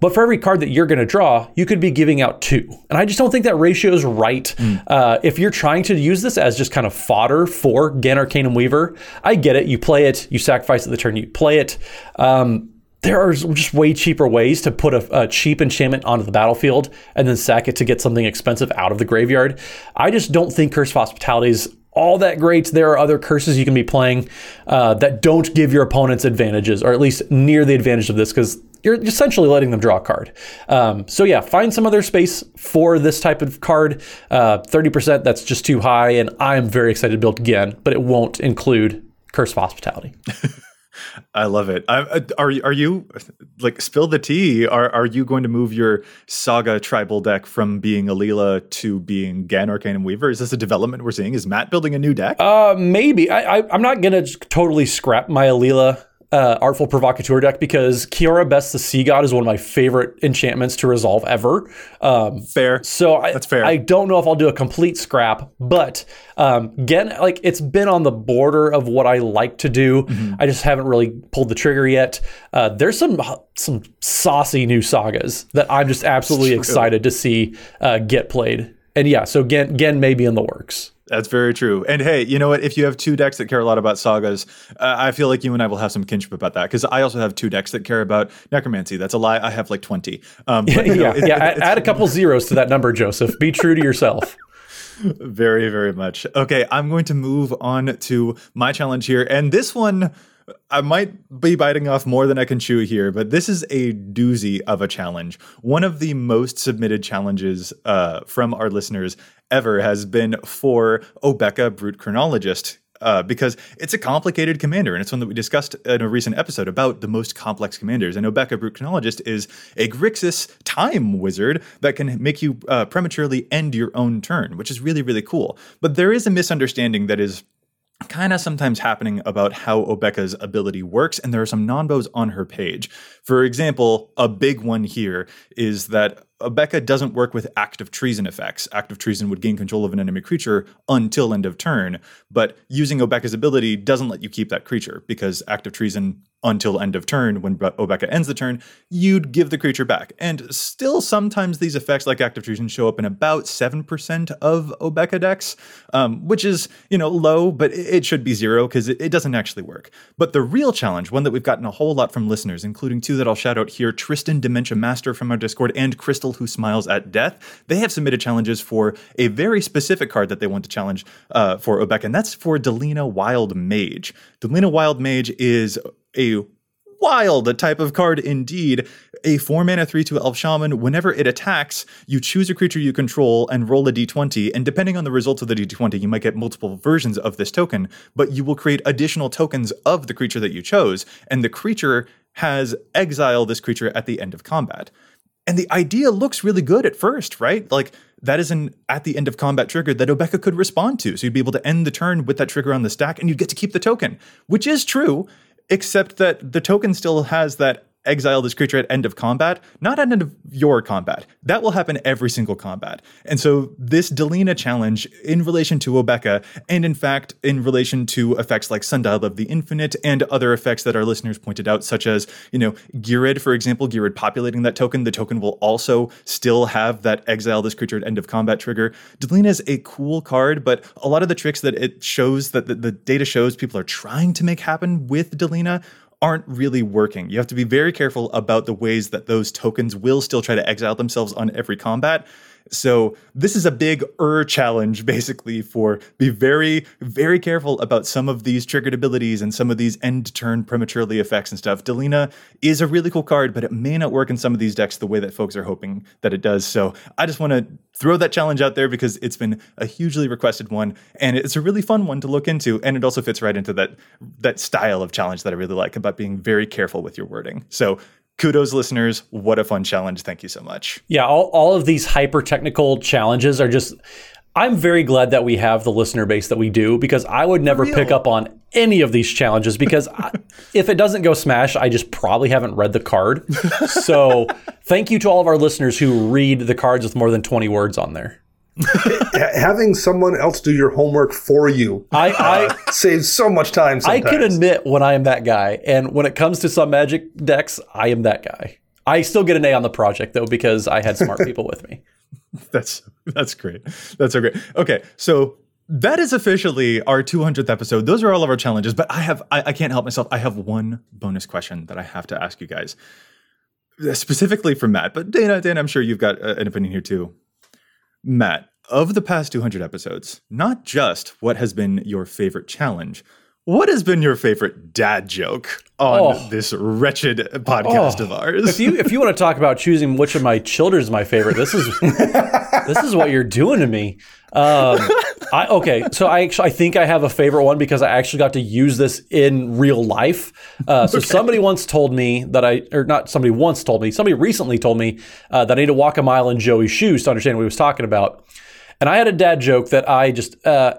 But for every card that you're going to draw, you could be giving out two. And I just don't think that ratio is right. Uh, if you're trying to use this as just kind of fodder for Ghen Arcanum Weaver, I get it. You play it, you sacrifice at the turn, you play it. Um, there are just way cheaper ways to put a, a, cheap enchantment onto the battlefield and then sack it to get something expensive out of the graveyard. I just don't think Curse of Hospitality is all that great. There are other curses you can be playing uh, that don't give your opponents advantages, or at least near the advantage of this, because you're essentially letting them draw a card. Um, so yeah, find some other space for this type of card. Uh, 30%, that's just too high, and I'm very excited to build again, but it won't include Curse of Hospitality. I love it. I, are are you like spill the tea? Are are you going to move your Saga tribal deck from being Alela to being Ghen Arcanum Weaver? Is this a development we're seeing? Is Matt building a new deck? Uh, maybe. I, I I'm not gonna totally scrap my Alela uh, Artful Provocateur deck because Kiora Bests the Sea God is one of my favorite enchantments to resolve ever. Um, fair. So I, That's fair. I don't know if I'll do a complete scrap, but um, again, like it's been on the border of what I like to do. Mm-hmm. I just haven't really pulled the trigger yet. Uh, there's some some saucy new sagas that I'm just absolutely excited to see uh, get played. And yeah, so Ghen Ghen may be in the works. That's very true. And hey, you know what? If you have two decks that care a lot about sagas, uh, I feel like you and I will have some kinship about that because I also have two decks that care about necromancy. That's a lie. I have like 20. Um, but, yeah, it- yeah. it- add, add a couple zeros to that number, Joseph. Be true to yourself. Very, very much. Okay, I'm going to move on to my challenge here. And this one, I might be biting off more than I can chew here, but this is a doozy of a challenge. One of the most submitted challenges uh, from our listeners ever has been for Obeka Brute Chronologist. Uh, because it's a complicated commander, and it's one that we discussed in a recent episode about the most complex commanders. And Obeka Brute Chronologist is a Grixis time wizard that can make you uh, prematurely end your own turn, which is really, really cool. But there is a misunderstanding that is kind of sometimes happening about how Obeka's ability works, and there are some non-bows on her page. For example, a big one here is that Obeka doesn't work with Act of treason effects. Act of treason would gain control of an enemy creature until end of turn, but using Obeka's ability doesn't let you keep that creature because Act of treason until end of turn, when Obeka ends the turn, you'd give the creature back. And still, sometimes these effects, like Act of treason, show up in about 7% of Obeka decks, um, which is, you know, low, but it it should be zero because it, it doesn't actually work. But the real challenge, one that we've gotten a whole lot from listeners, including two that I'll shout out here Tristan Dementia Master from our Discord and Crystal Who Smiles at Death, they have submitted challenges for a very specific card that they want to challenge uh, for Obeka, and that's for Delina Wild Mage. Delina Wild Mage is a wild type of card indeed. A 4 mana 3 2 Elf Shaman, whenever it attacks, you choose a creature you control and roll a d20. And depending on the results of the d20, you might get multiple versions of this token, but you will create additional tokens of the creature that you chose. And the creature has exile this creature at the end of combat. And the idea looks really good at first, right? Like that is an at the end of combat trigger that Obeka could respond to. So you'd be able to end the turn with that trigger on the stack and you'd get to keep the token, which is true, except that the token still has that exile this creature at end of combat, not at end of your combat. That will happen every single combat. And so this Delina challenge in relation to Obeka, and in fact in relation to effects like Sundial of the Infinite and other effects that our listeners pointed out, such as, you know, Ghired, for example, Ghired populating that token, the token will also still have that exile this creature at end of combat trigger. Delina is a cool card, but a lot of the tricks that it shows that the, the data shows people are trying to make happen with Delina aren't really working. You have to be very careful about the ways that those tokens will still try to exile themselves on every combat. So this is a big er challenge basically for be very very careful about some of these triggered abilities and some of these end turn prematurely effects and stuff. Delina is a really cool card, but it may not work in some of these decks the way that folks are hoping that it does. So I just want to throw that challenge out there because it's been a hugely requested one and it's a really fun one to look into and it also fits right into that that style of challenge that I really like about being very careful with your wording. So kudos listeners, what a fun challenge. Thank you so much. Yeah, all, all of these hyper technical challenges are just. I'm very glad that we have the listener base that we do because I would never pick up on any of these challenges because I, if it doesn't go smash, I just probably haven't read the card. So thank you to all of our listeners who read the cards with more than 20 words on there. Ha- Having someone else do your homework for you I, I saves so much time. I Sometimes. can admit when I am that guy, and when it comes to some magic decks, I am that guy. I still get an A on the project though because I had smart people with me. That's that's great. That's so great. Okay, so that is officially our 200th episode. Those are all of our challenges, but I have I, I can't help myself. I have one bonus question that I have to ask you guys, specifically for Matt. But Dana, Dana, I'm sure you've got uh, an opinion here too. Matt, of the past 200 episodes, not just what has been your favorite challenge, what has been your favorite dad joke on Oh. this wretched podcast Oh, of ours? If you if you want to talk about choosing which of my children is my favorite, this is this is what you're doing to me. Um, I, okay, so I actually I think I have a favorite one because I actually got to use this in real life. Uh, so somebody once told me that I, or not somebody once told me, somebody recently told me uh, that I need to walk a mile in Joey's shoes to understand what he was talking about. And I had a dad joke that I just uh,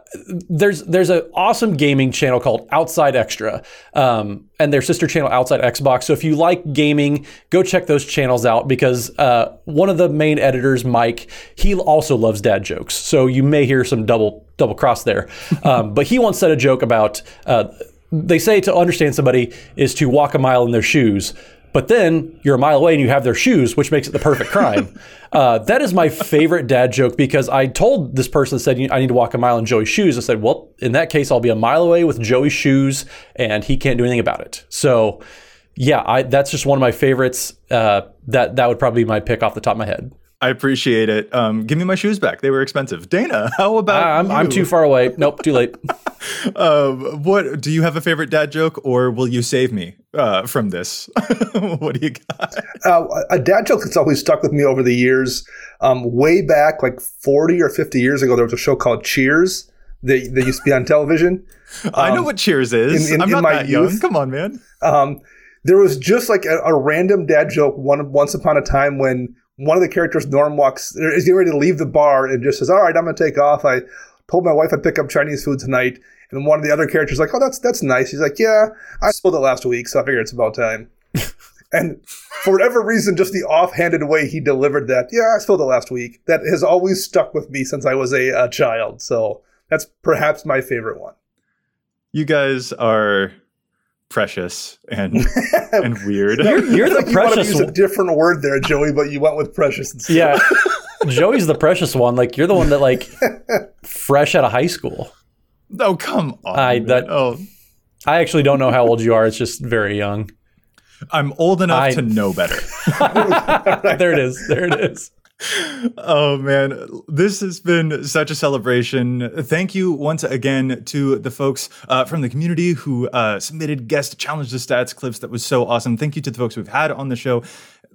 there's there's an awesome gaming channel called Outside Xtra, um, and their sister channel Outside Xbox. So if you like gaming, go check those channels out because uh, one of the main editors, Mike, he also loves dad jokes. So you may hear some double double cross there. Um, but he once said a joke about uh, they say to understand somebody is to walk a mile in their shoes. But then you're a mile away and you have their shoes, which makes it the perfect crime. uh, that is my favorite dad joke because I told this person that said I need to walk a mile in Joey's shoes. I said, well, in that case, I'll be a mile away with Joey's shoes, and he can't do anything about it. So, yeah, I, that's just one of my favorites. Uh, that that would probably be my pick off the top of my head. I appreciate it. Um, give me my shoes back. They were expensive. Dana, how about I'm, I'm too far away. Nope, too late. um, what do you have a favorite dad joke, or will you save me uh, from this? what do you got? Uh, a dad joke that's always stuck with me over the years. Um, way back, like 40 or 50 years ago, there was a show called Cheers that, that used to be on television. I know what Cheers is. I'm not that young. Come on, man. Um, there was just like a, a random dad joke one once upon a time when one of the characters, Norm, walks is getting ready to leave the bar and just says, "All right, I'm going to take off." I told my wife I'd pick up Chinese food tonight, and one of the other characters like, "Oh, that's that's nice." He's like, "Yeah, I spilled it last week, so I figure it's about time." and for whatever reason, just the offhanded way he delivered that, "Yeah, I spilled it last week," that has always stuck with me since I was a, a child. So that's perhaps my favorite one. You guys are precious and and weird. You're, you're the you precious. use a different word there, Joey, but you went with precious. Instead. Yeah, Joey's the precious one. Like you're the one that like fresh out of high school. Oh come on! I that oh, I actually don't know how old you are. It's just very young. I'm old enough I- to know better. there it is. There it is. Oh man, this has been such a celebration. Thank you once again to the folks uh, from the community who uh, submitted guest challenge the stats clips. That was so awesome. Thank you to the folks we've had on the show.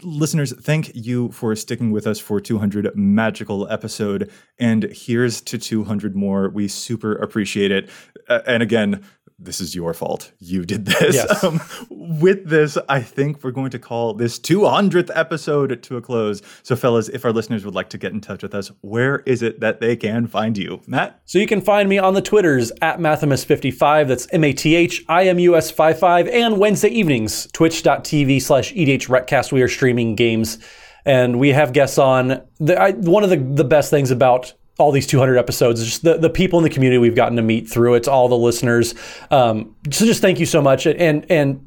Listeners, thank you for sticking with us for 200 magical episode. And here's to 200 more. We super appreciate it. Uh, and again, this is your fault. You did this. Yes. Um, with this, I think we're going to call this 200th episode to a close. So, fellas, if our listeners would like to get in touch with us, where is it that they can find you? Matt? So you can find me on the Twitters at Mathimus55. That's M A T H I M U S 55. And Wednesday evenings, twitch.tv slash EDH Recast. We are streaming games and we have guests on. The, I, one of the, the best things about all these 200 episodes, just the, the people in the community we've gotten to meet through it, all the listeners. Um, so just thank you so much. And, and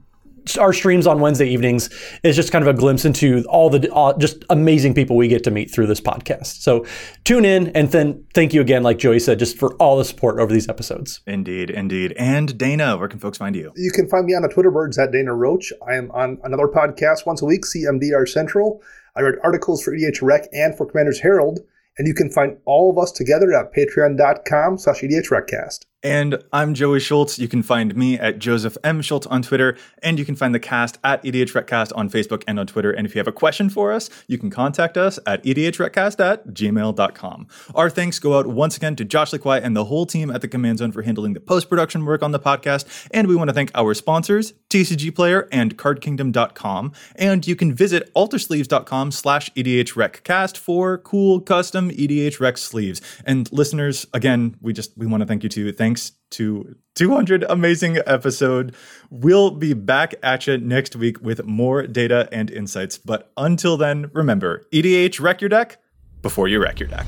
our streams on Wednesday evenings is just kind of a glimpse into all the uh, just amazing people we get to meet through this podcast. So tune in and then thank you again, like Joey said, just for all the support over these episodes. Indeed, indeed. And Dana, where can folks find you? You can find me on the Twitter birds at Dana Roach. I am on another podcast once a week, CMDR Central. I write articles for EDH Rec and for Commander's Herald. And you can find all of us together at patreon.com slash edhrecast. And I'm Joey Schultz. You can find me at Joseph M. Schultz on Twitter, and you can find the cast at EDH Recast on Facebook and on Twitter. And if you have a question for us, you can contact us at edhrecast at gmail.com. Our thanks go out once again to Josh Lee Kwai and the whole team at the Command Zone for handling the post production work on the podcast. And we want to thank our sponsors, TCG Player and CardKingdom.com. And you can visit altersleeves.com slash EDH Recast for cool custom EDH Rec sleeves. And listeners, again, we just we want to thank you too. Thanks to 200 amazing episode. We'll be back at you next week with more data and insights. But until then, remember, EDH Rec your deck before you wreck your deck.